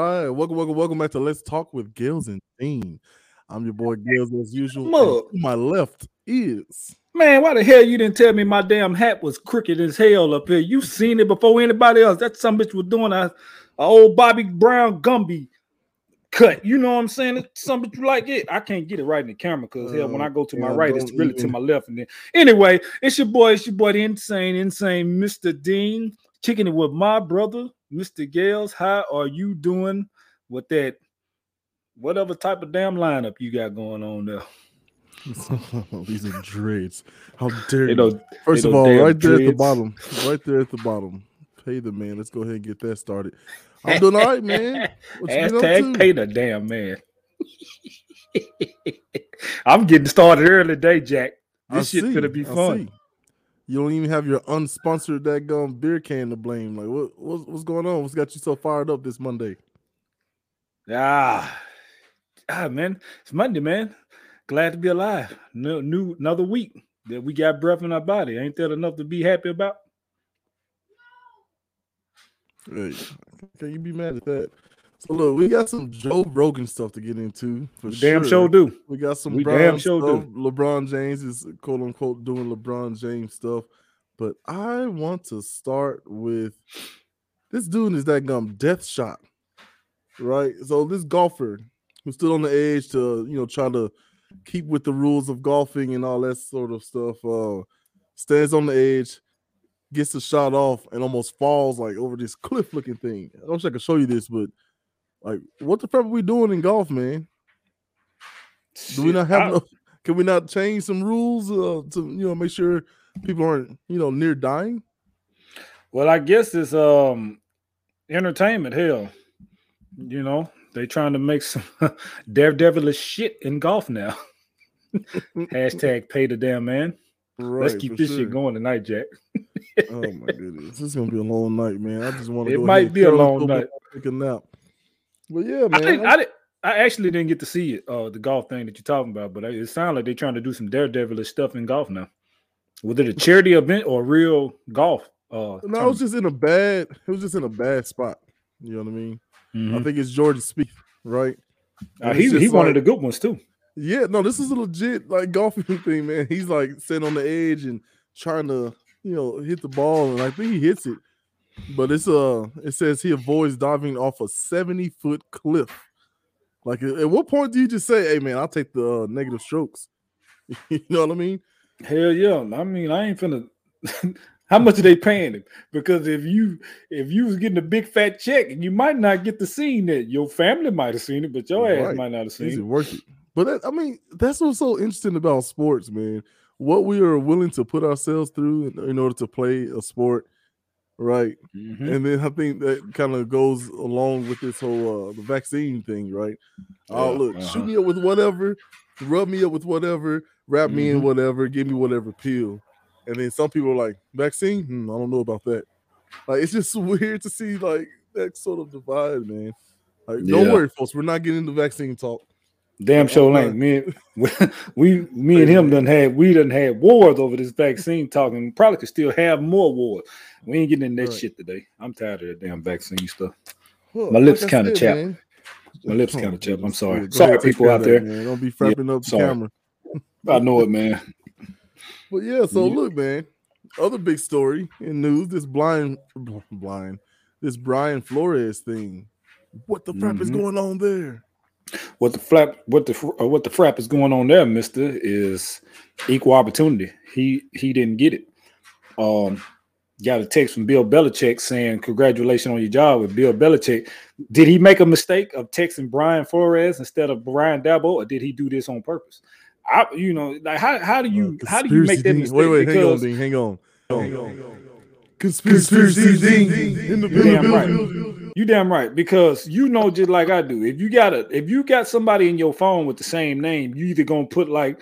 All right, all right, all right. Welcome, welcome, welcome back to Let's Talk with Gills and Dean. I'm your boy Gills as usual. Look. My left is Man, why the hell you didn't tell me my damn hat was crooked as hell up here? You've seen it before anybody else. That some bitch was doing a, a old Bobby Brown Gumby cut. You know what I'm saying? It's some bitch like it. I can't get it right in the camera because hell, when Uh, I go to my yeah, right, it's really to my left. And then anyway, it's your boy, it's your boy, the insane, insane Mr. Dean, kicking it with my brother, Mr. Gales. How are you doing with that? Whatever type of damn lineup you got going on there. these are dreads. How dare you? First of all, there at the bottom, right there at the bottom. Pay the man. Let's go ahead and get that started. I'm doing all right, man. What you been up Hashtag pay the damn man. I'm getting started early today, Jack. I This shit see, gonna be I fun. You don't even have your unsponsored that gum beer can to blame. Like what, what's what's going on? What's got you so fired up this Monday? Ah, ah, man, it's Monday, man. Glad to be alive. New, new another week that we got breath in our body. Ain't that enough to be happy about? Hey, can you be mad at that? So look, we got some Joe Rogan stuff to get into. For damn sure. sure do. We got some We damn sure stuff. do. LeBron James is quote unquote doing LeBron James stuff. But I want to start with this dude is that gum death shot. Right? So this golfer who stood on the edge to, you know, try to keep with the rules of golfing and all that sort of stuff. Uh stands on the edge, gets the shot off, and almost falls like over this cliff looking thing. I wish I could show you this, but like what the fuck are we doing in golf, man? Do we not have I-? Can we not change some rules uh, to you know make sure people aren't you know near dying? Well, I guess it's um entertainment. Hell, you know they trying to make some daredevilish shit in golf now. Hashtag pay the damn man. Right, Let's keep this sure. shit going tonight, Jack. Oh my goodness, this is gonna be a long night, man. I just want to. It might be a long night. Take a nap. But yeah, I man. didn't, I, did, I actually didn't get to see it, uh, the golf thing that you're talking about, but it sounds like they're trying to do some daredevilish stuff in golf now. Was it a charity event or real golf? Uh, no, it was just in a bad. It was just in a bad spot. You know what I mean? tournament? I think it's Jordan Spieth, right? Uh, he he just one like- of the good ones too. Yeah, no, this is a legit like golfing thing, man. He's like sitting on the edge and trying to, you know, hit the ball, and I think he hits it. But it's uh it says he avoids diving off a 70 foot cliff. Like at at what point do you just say, hey man, I'll take the uh, negative strokes? you know what I mean? Hell yeah! I mean, I ain't finna. How much are they paying him? Because if you if you was getting a big fat check, you might not get to see that. Your family might have seen it, but your ass might not have seen it it. worth it? But that, I mean, that's what's so interesting about sports, man. What we are willing to put ourselves through in, in order to play a sport, right? Mhm. And then I think that kind of goes along with this whole uh the vaccine thing, right? Oh, Yeah, look, uh-huh. shoot me up with whatever, rub me up with whatever, wrap me in Mhm. whatever, give me whatever pill. And then some people are like, vaccine? Hmm, I don't know about that. Like it's just weird to see like that sort of divide, man. Like, don't worry, folks, we're not getting the vaccine talk. Damn sure I'm ain't. Me, we, me and him done had we done had wars over this vaccine talking. Probably could still have more wars. We ain't getting in that Right. shit today. I'm tired of that damn vaccine stuff. Well, My lips I kinda said, chapped. man- My lips Oh, kinda chapped. I'm sorry. Go Sorry, people out there. man. Don't be frapping up the sorry. camera. I know it, man. But yeah, so Yeah. look, man. Other big story in news: this blind, blind, this Brian Flores thing. What the crap is mm-hmm. going on there? What the flap, what the fr- uh, what the frap is going on there, Mister, is equal opportunity. He he didn't get it. Um, got a text from Bill Belichick saying, "Congratulations on your job with Bill Belichick." Did he make a mistake of texting Brian Flores instead of Brian Daboll, or did he do this on purpose? I, you know, like how how do you Uh, how do you make that conspiracy mistake? Wait, wait, hang on, Because- Dean, hang on. Hang on. Conspiracy Dean in the You damn building. right. You damn right. Because you know just like I do. If you got a if you got somebody in your phone with the same name, you either gonna put like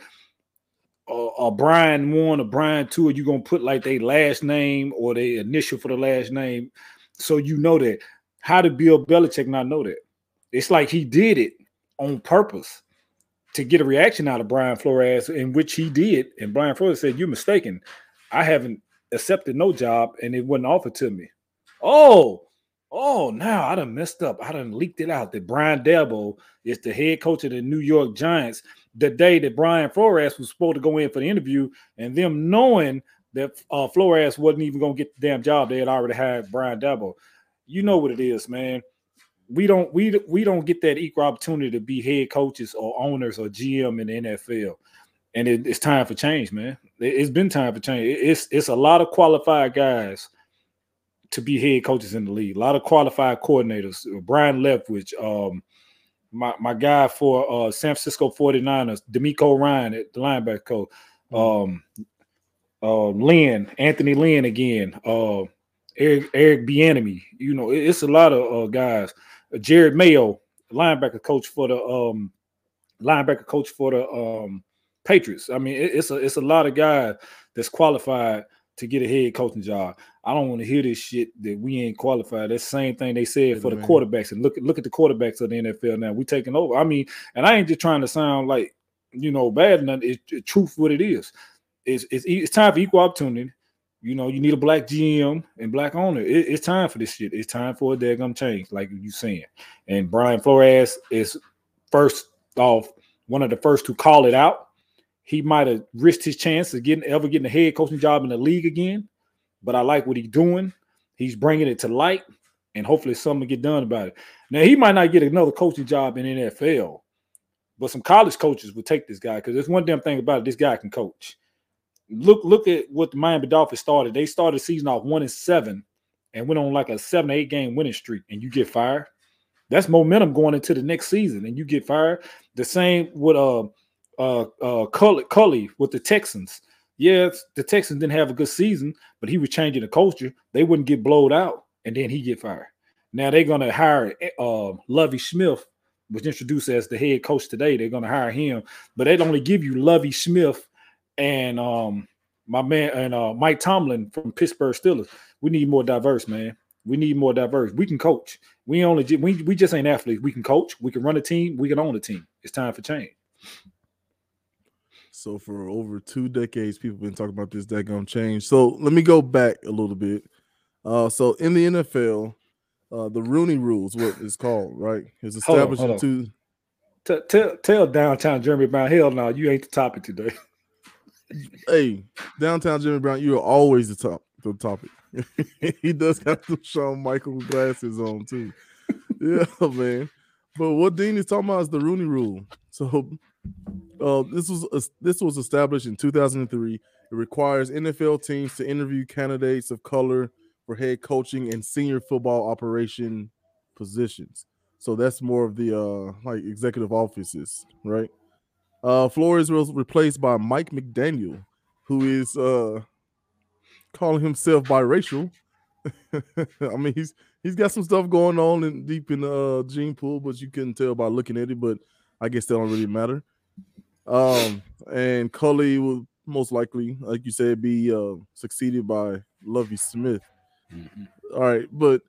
a, a Brian one or Brian two, or you gonna put like their last name or their initial for the last name. So you know that. How did Bill Belichick not know that? It's like he did it on purpose to get a reaction out of Brian Flores, in which he did. And Brian Flores said, You're mistaken. I haven't accepted no job and it wasn't offered to me. Oh, Oh, now I done messed up. I done leaked it out that Brian Daboll is the head coach of the New York Giants. The day that Brian Flores was supposed to go in for the interview, and them knowing that uh, Flores wasn't even going to get the damn job, they had already hired Brian Daboll. You know what it is, man. We don't we we don't get that equal opportunity to be head coaches or owners or GM in the NFL, and it, it's time for change, man. It, has been time for change. It's it's a lot of qualified guys to be head coaches in the league. A lot of qualified coordinators. Brian Leftwich, um, my, my guy for uh, San Francisco 49ers, DeMeco Ryan at the linebacker coach. Mm-hmm. Um, uh, Lynn, Anthony Lynn again, uh, Eric Eric Bieniemy. You know, it, it's a lot of uh, guys. Uh, Jerod Mayo, linebacker coach for the um, linebacker coach for the um, Patriots. I mean, it, it's a it's a lot of guys that's qualified to get a head coaching job. I don't want to hear this shit that we ain't qualified. That's the same thing they said for the quarterbacks. And look at look at the quarterbacks of the NFL now. We taking over. I mean, and I ain't just trying to sound like you know bad. None. It's, it's truth what it is. It's, it's it's time for equal opportunity. You know, you need a black GM and black owner. It, it's time for this shit. It's time for a daggum change, like you saying. And Brian Flores is first off one of the first to call it out he might have risked his chance of getting ever getting a head coaching job in the league again. But I like what he's doing. He's bringing it to light, and hopefully something get done about it. Now he might not get another coaching job in NFL, but some college coaches would take this guy because there's one damn thing about it. This guy can coach. Look, look at what the Miami Dolphins started. They started the season off one and seven and went on like a seven, eight game winning streak, and you get fired. That's momentum going into the next season, and you get fired. The same with uh uh, uh, Culley with the Texans. Yes, the Texans didn't have a good season, but he was changing the culture. They wouldn't get blowed out, and then he get fired. Now they're to hire uh, Lovie Smith, was introduced as the head coach today. They're to hire him, but they'd only give you Lovie Smith and um, my man and uh, Mike Tomlin from Pittsburgh Steelers. We need more diverse, man. We need more diverse. We can coach. We only we we just ain't athletes. We can coach. We can run a team. We can own a team. It's time for change. So for over two decades, people have been talking about this daggone change. So let me go back a little bit. Uh, so in the NFL, uh, the Rooney Rules, what it's called, right? It's established hold on, hold in two. tell tell downtown Jeremy Brown, hell no, you ain't the topic today. hey, downtown Jeremy Brown, you are always the top the topic. he does have the Shawn Michael glasses on too. yeah, man. But what Dean is talking about is the Rooney Rule. So uh, this was uh, this was established in 2003. It requires NFL teams to interview candidates of color for head coaching and senior football operation positions. So that's more of the uh, like executive offices, right? Uh, Flores was replaced by Mike McDaniel, who is uh, calling himself biracial. I mean, he's he's got some stuff going on in deep in the uh, gene pool, but you couldn't tell by looking at it. But I guess that don't really matter. Um, and Culley will most likely, like you said, be uh, succeeded by Lovie Smith. Mm-hmm. All right, but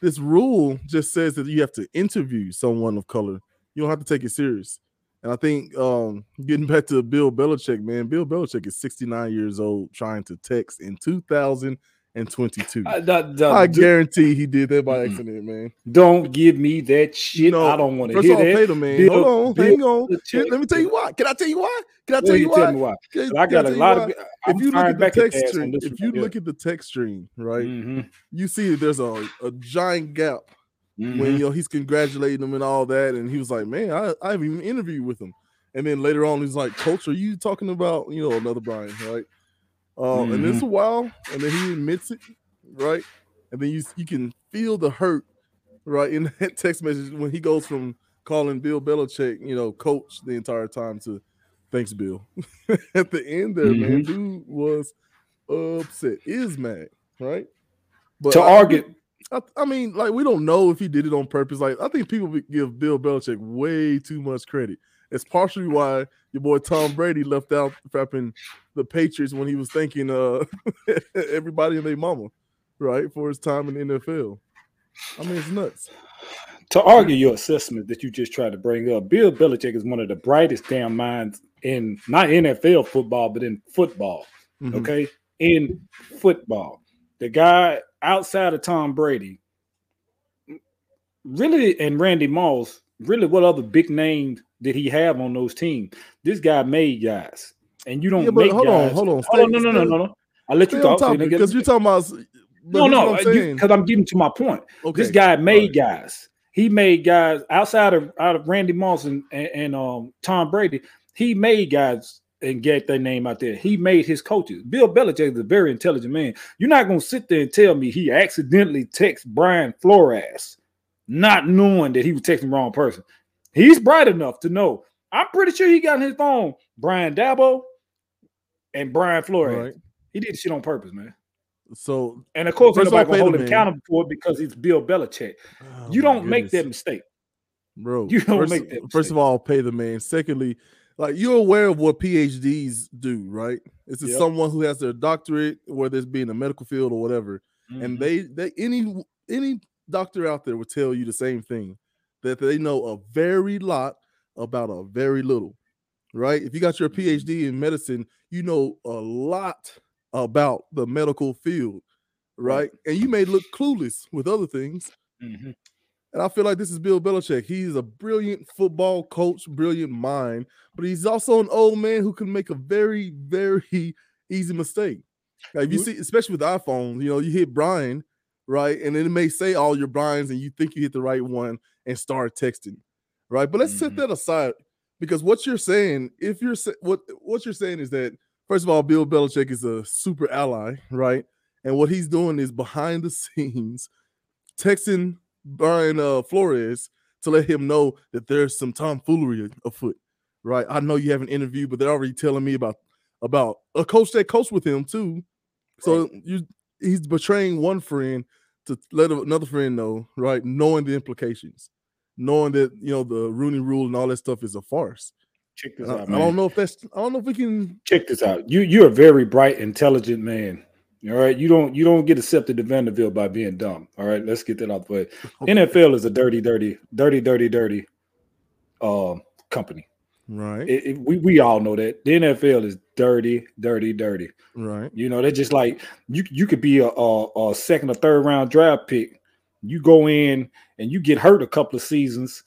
this rule just says that you have to interview someone of color. You don't have to take it serious. And I think um, getting back to Bill Belichick, man, Bill Belichick is 69 years old trying to text in 2000 and 22. I, that, that, I guarantee he did that by accident, man. Don't give me that shit. No, I don't want to hear all, that. man. Bill, Hold on, Bill, hang on. Let me tell you why. Can I tell you why? Can I tell you, why? why? Can, I got a lot of. if you look at the text stream, if you look at the text stream, right, mm-hmm. you see that there's a, a giant gap mm-hmm. when you know he's congratulating him and all that, and he was like, "Man, I I haven't even interviewed with him." And then later on, he's like, "Coach, are you talking about you know another Brian, right?" Um, mm-hmm. and it's a while, and then he admits it, right? And then you you can feel the hurt, right, in that text message when he goes from calling Bill Belichick, you know, coach the entire time to thanks, Bill. At the end there, mm-hmm. man, dude was upset, is mad, right? But to I, argue, I, I, mean, like we don't know if he did it on purpose. Like I think people give Bill Belichick way too much credit. It's partially why your boy Tom Brady left out prepping the Patriots when he was thanking uh everybody and their mama, right, for his time in the NFL. I mean, it's nuts. To argue your assessment that you just tried to bring up, Bill Belichick is one of the brightest damn minds in not NFL football, but in football. Mm-hmm. Okay, in football, the guy outside of Tom Brady really, and Randy Moss, really, what other big names did he have on those teams? This guy made guys, and you don't Yeah, but make hold guys. on, hold on. Oh, Stay- no, no, no, no, no. I'll let you talk. so you topic, don't get- because you're talking about. no, no, because I'm getting to my point. okay. This guy made guys. He made guys outside of out of Randy Moss and, and, um, Tom Brady. He made guys and get their name out there. He made his coaches. Bill Belichick is a very intelligent man. You're not gonna sit there and tell me he accidentally texted Brian Flores, not knowing that he was texting the wrong person. He's bright enough to know. I'm pretty sure he got on his phone Brian Daboll and Brian Flores. Right. He did shit on purpose, man. So And of course, nobody gonna hold him accountable for it because it's Bill Belichick. oh you don't make that mistake. bro. You don't first, make that First of all, pay the man. Secondly, like you're aware of what PhDs do, right? This is Yep. someone who has their doctorate, whether it's being a medical field or whatever, and Mhm. they they any any doctor out there will tell you the same thing that they know a very lot about a very little, right? If you got your Mm-hmm. PhD in medicine, you know a lot about the medical field, right? And you may look clueless with other things. Mhm. And I feel like this is Bill Belichick. He's a brilliant football coach, brilliant mind, but he's also an old man who can make a very, very easy mistake. Like if you see, especially with iPhone, you know, you hit Brian, right? And then it may say all your Brian's and you think you hit the right one and start texting, right? But let's set Mhm. that aside because what you're saying, if you're what what you're saying is that first of all, Bill Belichick is a super ally, right? And what he's doing is behind the scenes texting Brian uh, Flores to let him know that there's some tomfoolery afoot, right? I know you have an interview, but they're already telling me about about a coach that coached with him too. So you he's betraying one friend to let another friend know, right? Knowing the implications, knowing that you know the Rooney Rule and all that stuff is a farce. Check this I, out, I man. don't know if that's I don't know if we can. Check this out. You you're a very bright, intelligent man. All right. You don't you don't get accepted to Vanderbilt by being dumb. All right. Let's get that out the way. Okay. NFL is a dirty, dirty, dirty, dirty, dirty um company. Right, It- it- we, we all know that. The NFL is dirty, dirty, dirty. right. You know, they're just like you. You could be a, a, a second or third round draft pick. You go in and you get hurt a couple of seasons,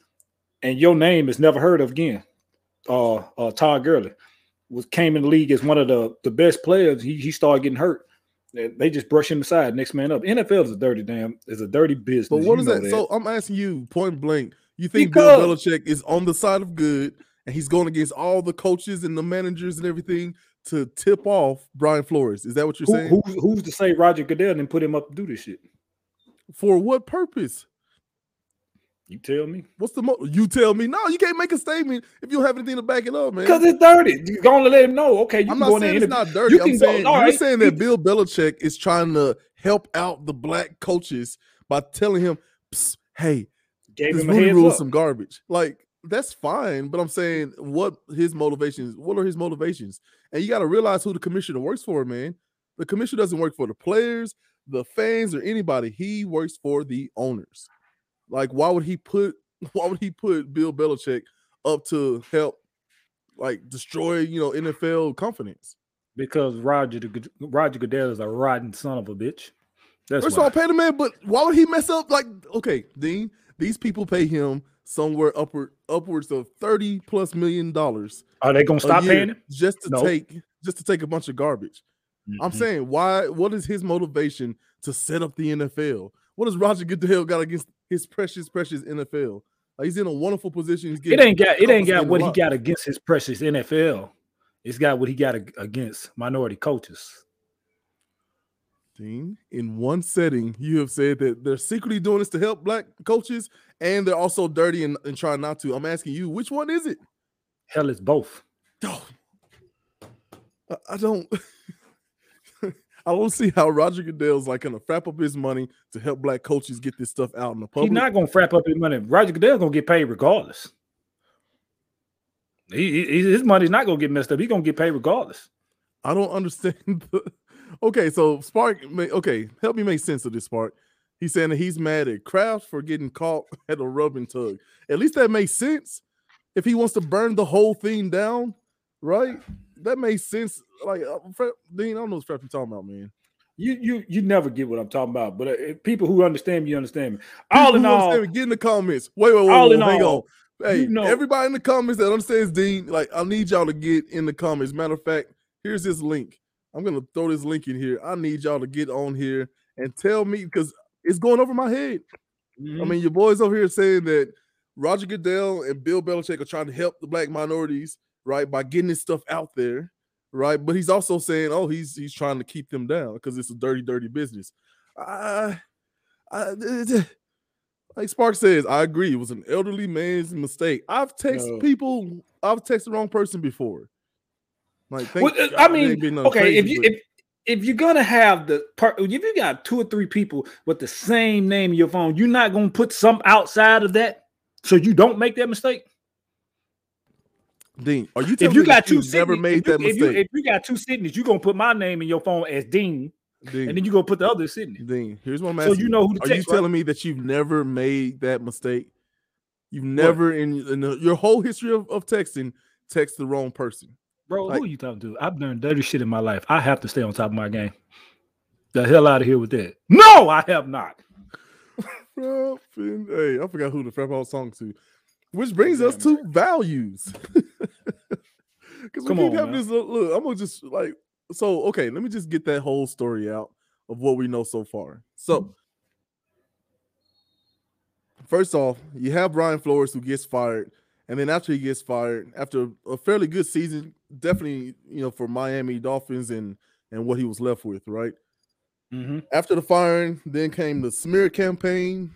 and your name is never heard of again. Uh, uh Todd Gurley was came in the league as one of the the best players. He he started getting hurt. They, they just brush him aside. Next man up. NFL is a dirty damn. It's a dirty business. But what You is know that? So I'm asking you point blank. You think Because- Bill Belichick is on the side of good and he's going against all the coaches and the managers and everything to tip off Brian Flores? Is that what you're Who, saying? who's, who's to say Roger Goodell didn't put him up to do this shit? For what purpose? You tell me. What's the mo- you tell me? No, you can't make a statement if you don't have anything to back it up, man. Because it's dirty. You're gonna let him know. Okay, you I'm can go not in there saying and it's interview- not dirty. you I'm can go- saying all you're right, saying that Bill Belichick is trying to help out the black coaches by telling him, "Psst, "Hey, gave this him a rule is some garbage. Like that's fine, but I'm saying what his motivations. What are his motivations? And you got to realize who the commissioner works for, man. The commissioner doesn't work for the players, the fans, or anybody. He works for the owners. Like, why would he put? Why would he put Bill Belichick up to help, like, destroy you know NFL confidence? because Roger the Roger Goodell is a rotten son of a bitch. That's First why. of all, pay the man, but why would he mess up? Like, okay, Dean, these people pay him somewhere upward upwards of 30 plus million dollars Are they gonna stop paying him? just to No. take just to take a bunch of garbage. I'm Mhm. saying, why? What is his motivation to set up the NFL? What does Roger Goodell got against his precious, precious NFL? Like, he's in a wonderful position. He's getting it ain't got it ain't got what he got against his precious NFL. It's got what he got against minority coaches. Dean, in one setting, you have said that they're secretly doing this to help black coaches, and they're also dirty and, and trying not to. I'm asking you, which one is it? Hell, it's both. Oh, I- I don't. I don't see how Roger Goodell's like gonna frap up his money to help black coaches get this stuff out in the public. He's not gonna frap up his money. Roger Goodell's gonna get paid regardless. He, he- his money's not gonna get messed up. He's gonna get paid regardless. I don't understand. The, okay, so Spark, okay, help me make sense of this. Spark. He's saying that he's mad at Kraft for getting caught at a rub and tug. At least that makes sense. If he wants to burn the whole thing down, right? That makes sense. Like, uh, Fra- Dean, I don't know what Frapp you talking about, man. You you you never get what I'm talking about, but uh, people who understand me, understand me. All people in all, me, get in the comments. Wait, wait, wait, all wait, in hang all, on. Hey, you know, everybody in the comments that understands Dean, like I need y'all to get in the comments. Matter of fact, here's this link. I'm gonna throw this link in here. I need y'all to get on here and tell me because it's going over my head. Mm-hmm. I mean, your boys over here saying that Roger Goodell and Bill Belichick are trying to help the black minorities, right, by getting this stuff out there, right? But he's also saying, oh, he's he's trying to keep them down because it's a dirty, dirty business. I, I, like Spark says, I agree. It was an elderly man's mistake. I've texted no. people, I've texted the wrong person before. Like, well, uh, I mean, okay, crazy, if you if if you're gonna have the part, if you got two or three people with the same name in your phone, you're not gonna put some outside of that so you don't make that mistake. Dean, are you? If you got two, never made that mistake. If you, if you, got two Sydneys, you're gonna put my name in your phone as Dean, Dean. and then you go put the other Sydney. Dean, here's what I'm asking. So you know who? are text, you telling me that you've never made that mistake? You've never in, in your whole history of, of texting text the wrong person. Bro, like, who are you talking to? I've done dirty shit in my life. I have to stay on top of my game. The hell out of here with that. No, I have not. Hey, I forgot who the Frap Out song to. Which brings us to values. Because we keep on, having man. this look, look, I'm gonna just like so okay, let me just get that whole story out of what we know so far. So first off, you have Brian Flores who gets fired and then after he gets fired, after a fairly good season, definitely, you know, for Miami Dolphins and and what he was left with, right? Mm-hmm. After the firing, then came the smear campaign.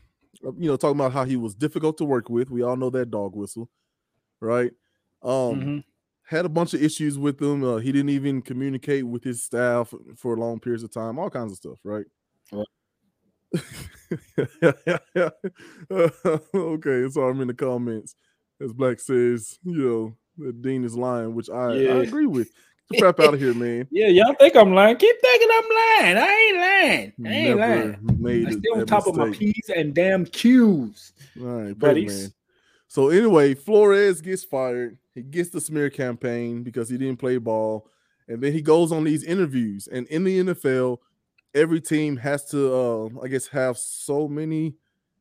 Uh, you know, talking about how he was difficult to work with. We all know that dog whistle, right? Um, mm-hmm. had a bunch of issues with him. Uh, he didn't even communicate with his staff for long periods of time. All kinds of stuff, right? right. okay, so I'm in the comments as Black says, you know, that Dean is lying, which I, yeah. I agree with. The crap out of here, man. Yeah, y'all think I'm lying. Keep thinking I'm lying. I ain't lying. I ain't Never lying. Made I still on top mistake. of my P's and damn Q's. All right, buddies. Man. So anyway, Flores gets fired. He gets the smear campaign because he didn't play ball. And then he goes on these interviews. And in the NFL, every team has to uh, I guess have so many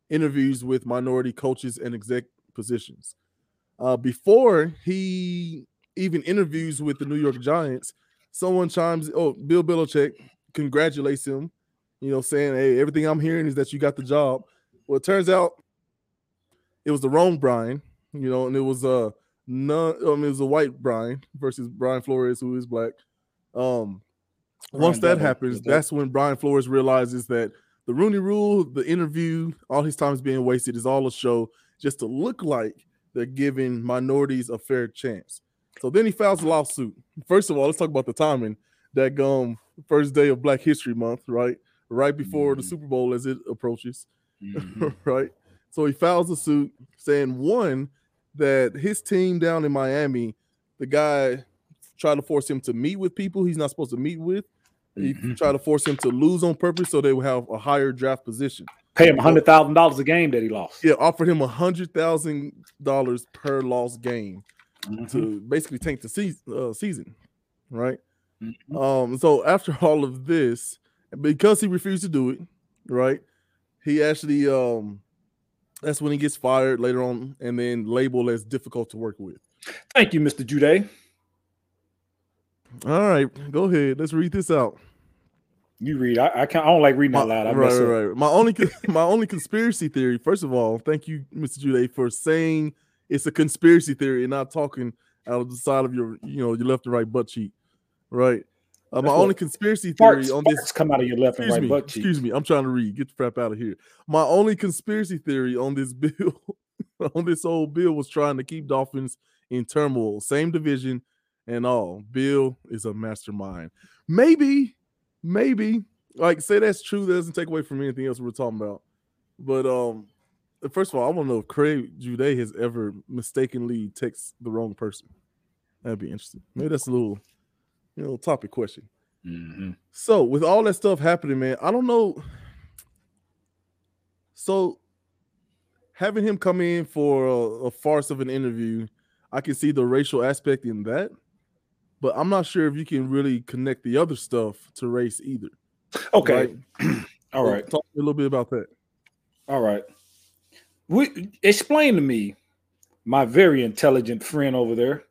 interviews with minority coaches and exec positions. Uh, before he even interviews with the New York Giants, someone chimes, oh, Bill Belichick congratulates him, you know, saying, hey, everything I'm hearing is that you got the job. Well, it turns out it was the wrong Brian, you know, and it was a uh, none, I mean, it was a white Brian versus Brian Flores, who is black. Um, once that happens, that's when Brian Flores realizes that the Rooney Rule, the interview, all his time is being wasted is all a show just to look like they're giving minorities a fair chance. So then he files a lawsuit. First of all, let's talk about the timing. That gum first day of Black History Month, right? Right before mm-hmm. the Super Bowl as it approaches, mm-hmm. right? So he files a suit saying one that his team down in Miami, the guy tried to force him to meet with people he's not supposed to meet with. He mm-hmm. tried to force him to lose on purpose so they would have a higher draft position. Pay him hundred thousand dollars a game that he lost. Yeah, offered him a hundred thousand dollars per lost game mm-hmm. to basically tank the season, uh, season right? Mm-hmm. Um, so after all of this, because he refused to do it, right? He actually um that's when he gets fired later on and then labeled as difficult to work with. Thank you, Mr. Jude. All right, go ahead. Let's read this out. You read. I, I can't. I don't like reading out loud. I right, right, right. My only my only conspiracy theory. First of all, thank you, Mr. Jude, for saying it's a conspiracy theory and not talking out of the side of your, you know, your left and right butt cheek. Right. Uh, my only conspiracy theory farts, on this come out of your left and right me, butt cheek. Excuse me. I'm trying to read. Get the crap out of here. My only conspiracy theory on this bill, on this old bill, was trying to keep Dolphins in turmoil, same division and all. Bill is a mastermind. Maybe maybe like say that's true. That doesn't take away from anything else we're talking about. But um, first of all, I want to know if Craig Jude has ever mistakenly text the wrong person. That'd be interesting. Maybe that's a little, you know, topic question. Mm-hmm. So with all that stuff happening, man, I don't know. So having him come in for a, a farce of an interview, I can see the racial aspect in that but I'm not sure if you can really connect the other stuff to race either. Okay. Right? All right. Talk a little bit about that. All right. We, explain to me, my very intelligent friend over there,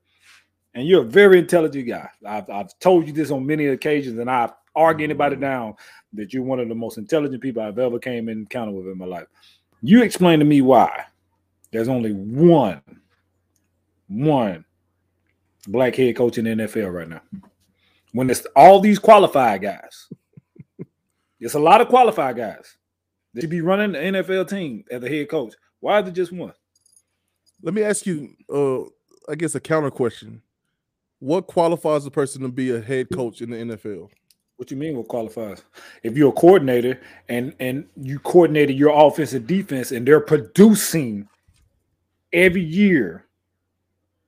and you're a very intelligent guy. I've, I've told you this on many occasions, and I argue anybody mm-hmm. down that you're one of the most intelligent people I've ever came in encounter with in my life. You explain to me why there's only one, one black head coach in the NFL right now. When it's all these qualified guys, it's a lot of qualified guys that should be running the NFL team as a head coach. Why is it just one? Let me ask you, uh, I guess, a counter question. What qualifies a person to be a head coach in the NFL? What you mean what qualifies? If you're a coordinator and and you coordinated your offense and defense and they're producing every year,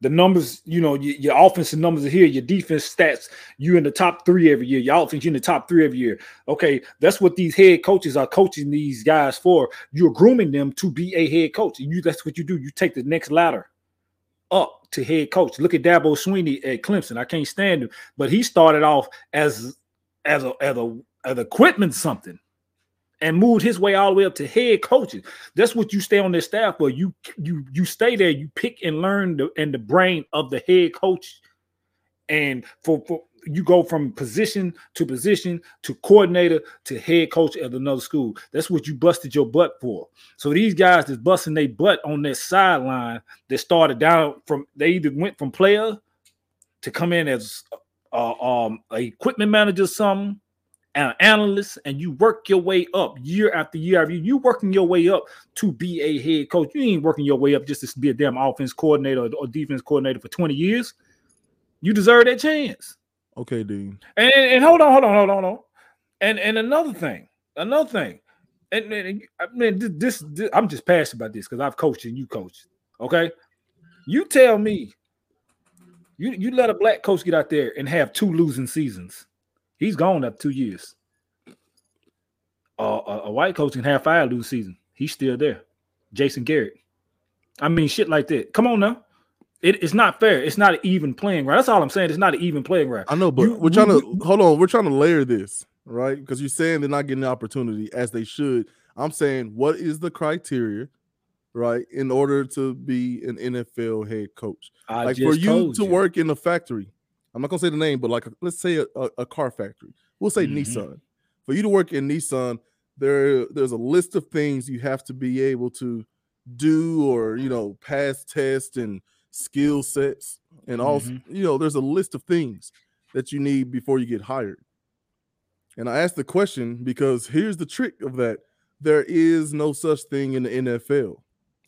the numbers, you know, your, your offensive numbers are here, your defense stats, you in the top three every year, your offense, you in the top three every year. Okay, that's what these head coaches are coaching these guys for. You're grooming them to be a head coach. You that's what you do. You take the next ladder up to head coach. Look at Dabo Swinney at Clemson. I can't stand him, but he started off as as a as a as equipment something and moved his way all the way up to head coaches. That's what you stay on their staff for. You you you stay there, you pick and learn the and the brain of the head coach. And for, for you go from position to position to coordinator to head coach at another school. That's what you busted your butt for. So these guys that's busting their butt on that sideline that started down from they either went from player to come in as uh, um, a equipment manager, something, an analyst, and you work your way up year after year after year. You working your way up to be a head coach. You ain't working your way up just to be a damn offense coordinator or, or defense coordinator for 20 years. You deserve that chance. Okay, Dean. And, and hold on, hold on, hold on, hold on. And and another thing, another thing. And, and I mean, this, this, I'm just passionate about this because I've coached and you coached. Okay, you tell me you you let a black coach get out there and have two losing seasons. He's gone after two years. Uh, a, a, white coach can have five lose season. He's still there. Jason Garrett. I mean, shit like that. Come on now. It, it's not fair. It's not an even playing right. That's all I'm saying. It's not an even playing right. I know, but you, we're trying to hold on. We're trying to layer this, right? Because you're saying they're not getting the opportunity as they should. I'm saying, what is the criteria right, in order to be an NFL head coach. I like for you to you. work in a factory, I'm not gonna say the name, but like a, let's say a, a, a, car factory. We'll say mm-hmm. Nissan. For you to work in Nissan, there there's a list of things you have to be able to do or you know pass tests and skill sets and also mm-hmm. you know there's a list of things that you need before you get hired. And I asked the question because here's the trick of that there is no such thing in the NFL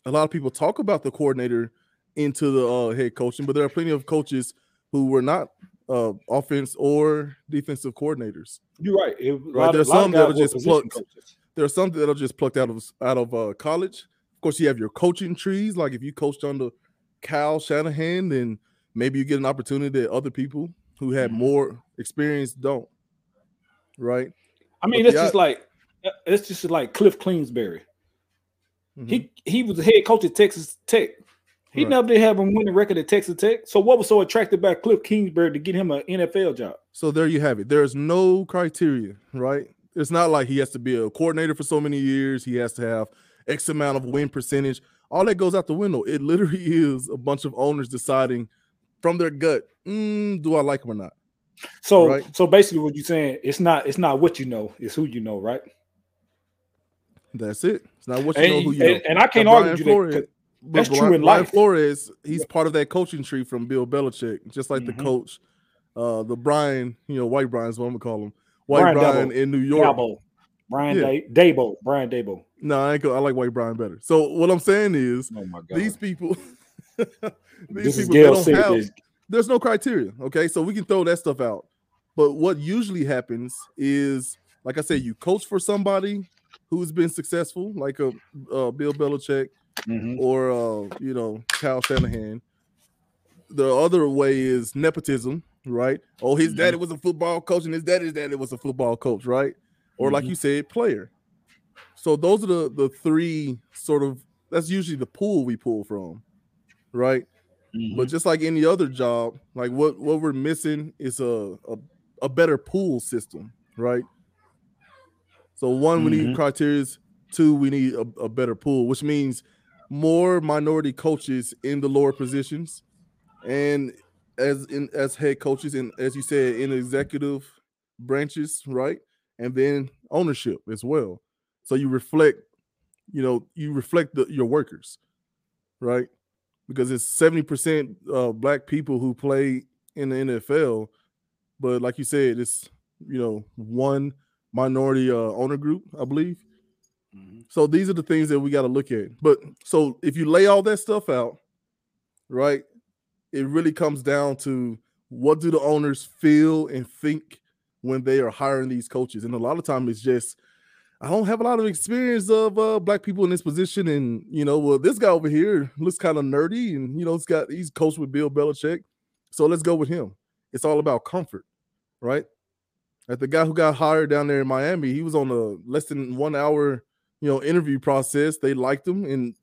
a lot of people talk about the coordinator into the uh, head coaching, but there are plenty of coaches who were not uh, offense or defensive coordinators. You're right. It, right. There's some that are just plucked. There are some that are just plucked out of out of uh, college. Of course, you have your coaching trees. Like if you coached under Kyle Shanahan, then maybe you get an opportunity that other people who had mm-hmm. more experience don't. Right. I mean, it's just like it's just like Cliff Kingsbury. Mm-hmm. He he was the head coach at Texas Tech. He right. never did have a winning record at Texas Tech. So what was so attractive about Cliff Kingsbury to get him an NFL job? So there you have it. There's no criteria, right? It's not like he has to be a coordinator for so many years. He has to have X amount of win percentage. All that goes out the window. It literally is a bunch of owners deciding from their gut, mm, do I like him or not? So, right? so basically, what you're saying, it's not, it's not what you know, it's who you know, right? That's it. It's not what you and, know who you and, know. And I can't argue Flores, that. That's Brian, true in Brian. Flores, he's part of that coaching tree from Bill Belichick, just like mm-hmm. the coach, uh, the Brian, you know, White Brian's what I'm gonna call him, White Brian, Brian in New York. Daboll. Brian yeah. Daboll, Brian Daboll. No, I, I like White Brian better. So what I'm saying is, oh these people, these this people, they don't have. This. There's no criteria. Okay, so we can throw that stuff out. But what usually happens is, like I said, you coach for somebody who's been successful, like a uh, Bill Belichick mm-hmm. or uh, you know Kyle Shanahan. The other way is nepotism, right? Oh, his mm-hmm. daddy was a football coach, and his daddy's daddy was a football coach, right? Or mm-hmm. like you said, player. So those are the the three sort of. That's usually the pool we pull from, right? But mm-hmm. just like any other job, like what what we're missing is a, a a better pool system, right? So one, we need criteria. Two, we need a, a better pool, which means more minority coaches in the lower positions, and as in as head coaches, and as you said, in executive branches, right? And then ownership as well. So you reflect, you know, you reflect the, your workers, right? Because it's seventy percent uh, black people who play in the NFL, but like you said, it's you know one minority uh, owner group, I believe. Mhm. So these are the things that we got to look at. But so if you lay all that stuff out, right, it really comes down to what do the owners feel and think when they are hiring these coaches. And a lot of time it's just I don't have a lot of experience of uh, black people in this position, and you know, well, this guy over here looks kind of nerdy, and you know, he's got he's coached with Bill Belichick, so let's go with him. It's all about comfort, right? Like the guy who got hired down there in Miami, he was on a less than one hour, you know, interview process. They liked him and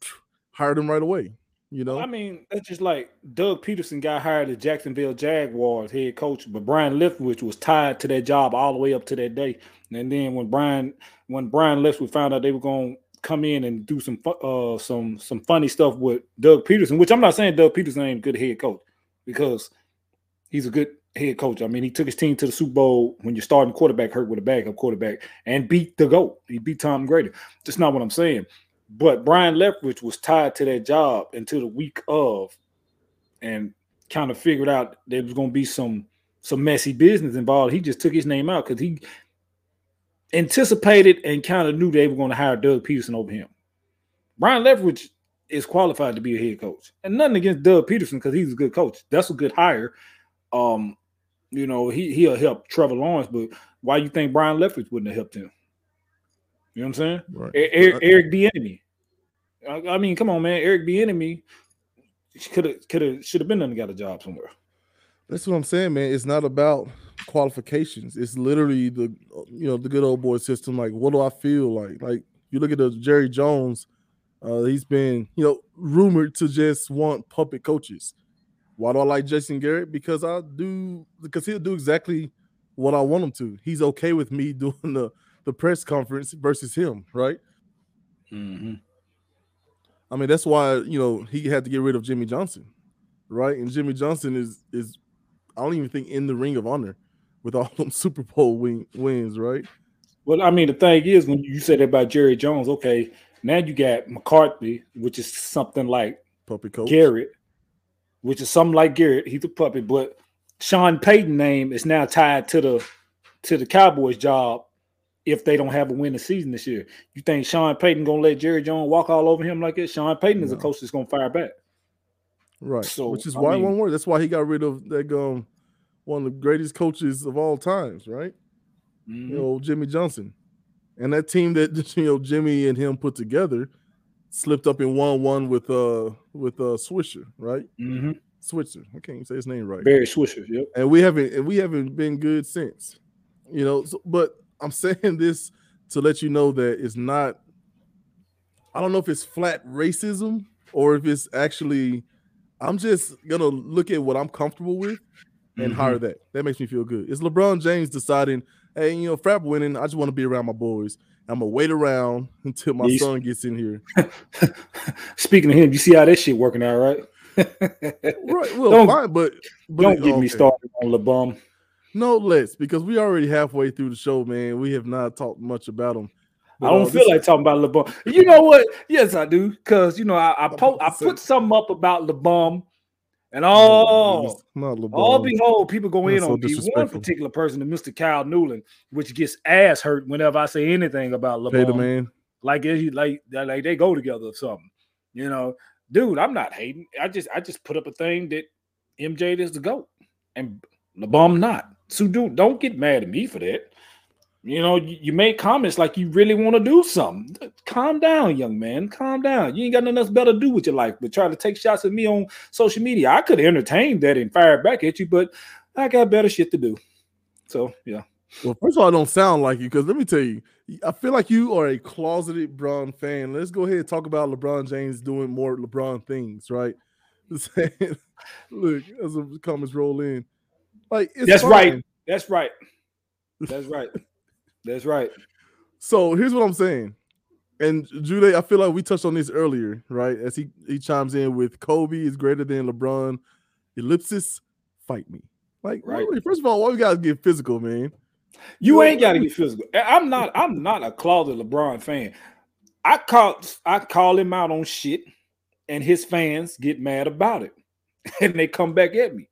hired him right away. You know, I mean, that's just like Doug Pederson got hired as Jacksonville Jaguars head coach, but Byron Leftwich was tied to that job all the way up to that day. And then when Brian when Byron Leftwich found out they were going to come in and do some uh some some funny stuff with Doug Pederson, which I'm not saying Doug Pederson ain't a good head coach because he's a good head coach. I mean, he took his team to the Super Bowl when your starting quarterback hurt with a backup quarterback and beat the GOAT. He beat Tom Brady. That's not what I'm saying. But Byron Leftwich was tied to that job until the week of, and kind of figured out there was going to be some some messy business involved. He just took his name out because he anticipated and kind of knew they were going to hire Doug Pederson over him. Byron Leftwich is qualified to be a head coach, and nothing against Doug Pederson because he's a good coach. That's a good hire. Um, you know, he he'll help Trevor Lawrence, but why you think Byron Leftwich wouldn't have helped him? You know what I'm saying? right. Eric, Eric Bieniemy. I, I mean, come on, man. Eric Bieniemy could have, could have, should have been done and got a job somewhere. That's what I'm saying, man. It's not about qualifications. It's literally the you know the good old boy system. Like, what do I feel like? Like you look at the Jerry Jones, uh, he's been you know rumored to just want puppet coaches. Why do I like Jason Garrett? Because I do because he'll do exactly what I want him to. He's okay with me doing the the press conference versus him, right? Mm-hmm. I mean, that's why you know he had to get rid of Jimmy Johnson, right? And Jimmy Johnson is is I don't even think in the ring of honor with all them Super Bowl win, wins, right? Well, I mean, the thing is, when you said that about Jerry Jones, okay, now you got McCarthy, which is something like Puppet coach. Garrett, which is something like Garrett. He's a puppet, but Sean Payton name is now tied to the to the Cowboys job if they don't have a winning season this year. You think Sean Payton gonna let Jerry Jones walk all over him like that? Sean Payton is a coach that's gonna fire back. right? So, Which is I why mean- one word. That's why he got rid of that um one of the greatest coaches of all times, right? Mhm. You know, Jimmy Johnson, and that team that you know Jimmy and him put together slipped up in one one with uh with uh Swisher, right? Mhm. Switzer. I can't even say his name right. Barry Swisher. Yep. and we haven't and we haven't been good since you know so, but i'm saying this to let you know that it's not i don't know if it's flat racism or if it's actually i'm just gonna look at what i'm comfortable with and Mhm. hire that that makes me feel good it's lebron james deciding hey you know frap winning i just want to be around my boys i'm gonna wait around until my Yes. son gets in here Speaking of him, you see how that shit working out, right? right well Don't- fine but, but Don't get me started on LeBum. no let's because we already halfway through the show man we have not talked much about him I don't uh, feel this- like talking about LeBum. You know what? Yes, I do. Because you know, I I, po- I put something up about LeBum, and No, it's all behold, people go in That's so on me. One particular person, the Mr. Kyle Newland, which gets ass hurt whenever I say anything about Pay the man. Like he like like they go together or something. You know, dude, I'm not hating. I just I just put up a thing that MJ is the goat, and LeBum not. So dude, don't get mad at me for that. You know, you, you make comments like you really want to do something. Calm down, young man. Calm down. You ain't got nothing else better to do with your life but try to take shots at me on social media. I could entertain that and fire back at you, but I got better shit to do. So yeah. Well, first of all, I don't sound like you because let me tell you, I feel like you are a closeted LeBron fan. Let's go ahead and talk about LeBron James doing more LeBron things, right? Look, as the comments roll in, like it's That's fine. right. That's right. That's right. That's right. So here's what I'm saying. And Jude, I feel like we touched on this earlier, right? As he he chimes in with Kobe is greater than LeBron. Ellipsis, fight me. Like, Right. really, first of all, why we gotta get physical, man? You You ain't know, got to get physical. I'm not. I'm not a closet LeBron fan. I call I call him out on shit, and his fans get mad about it, and they come back at me.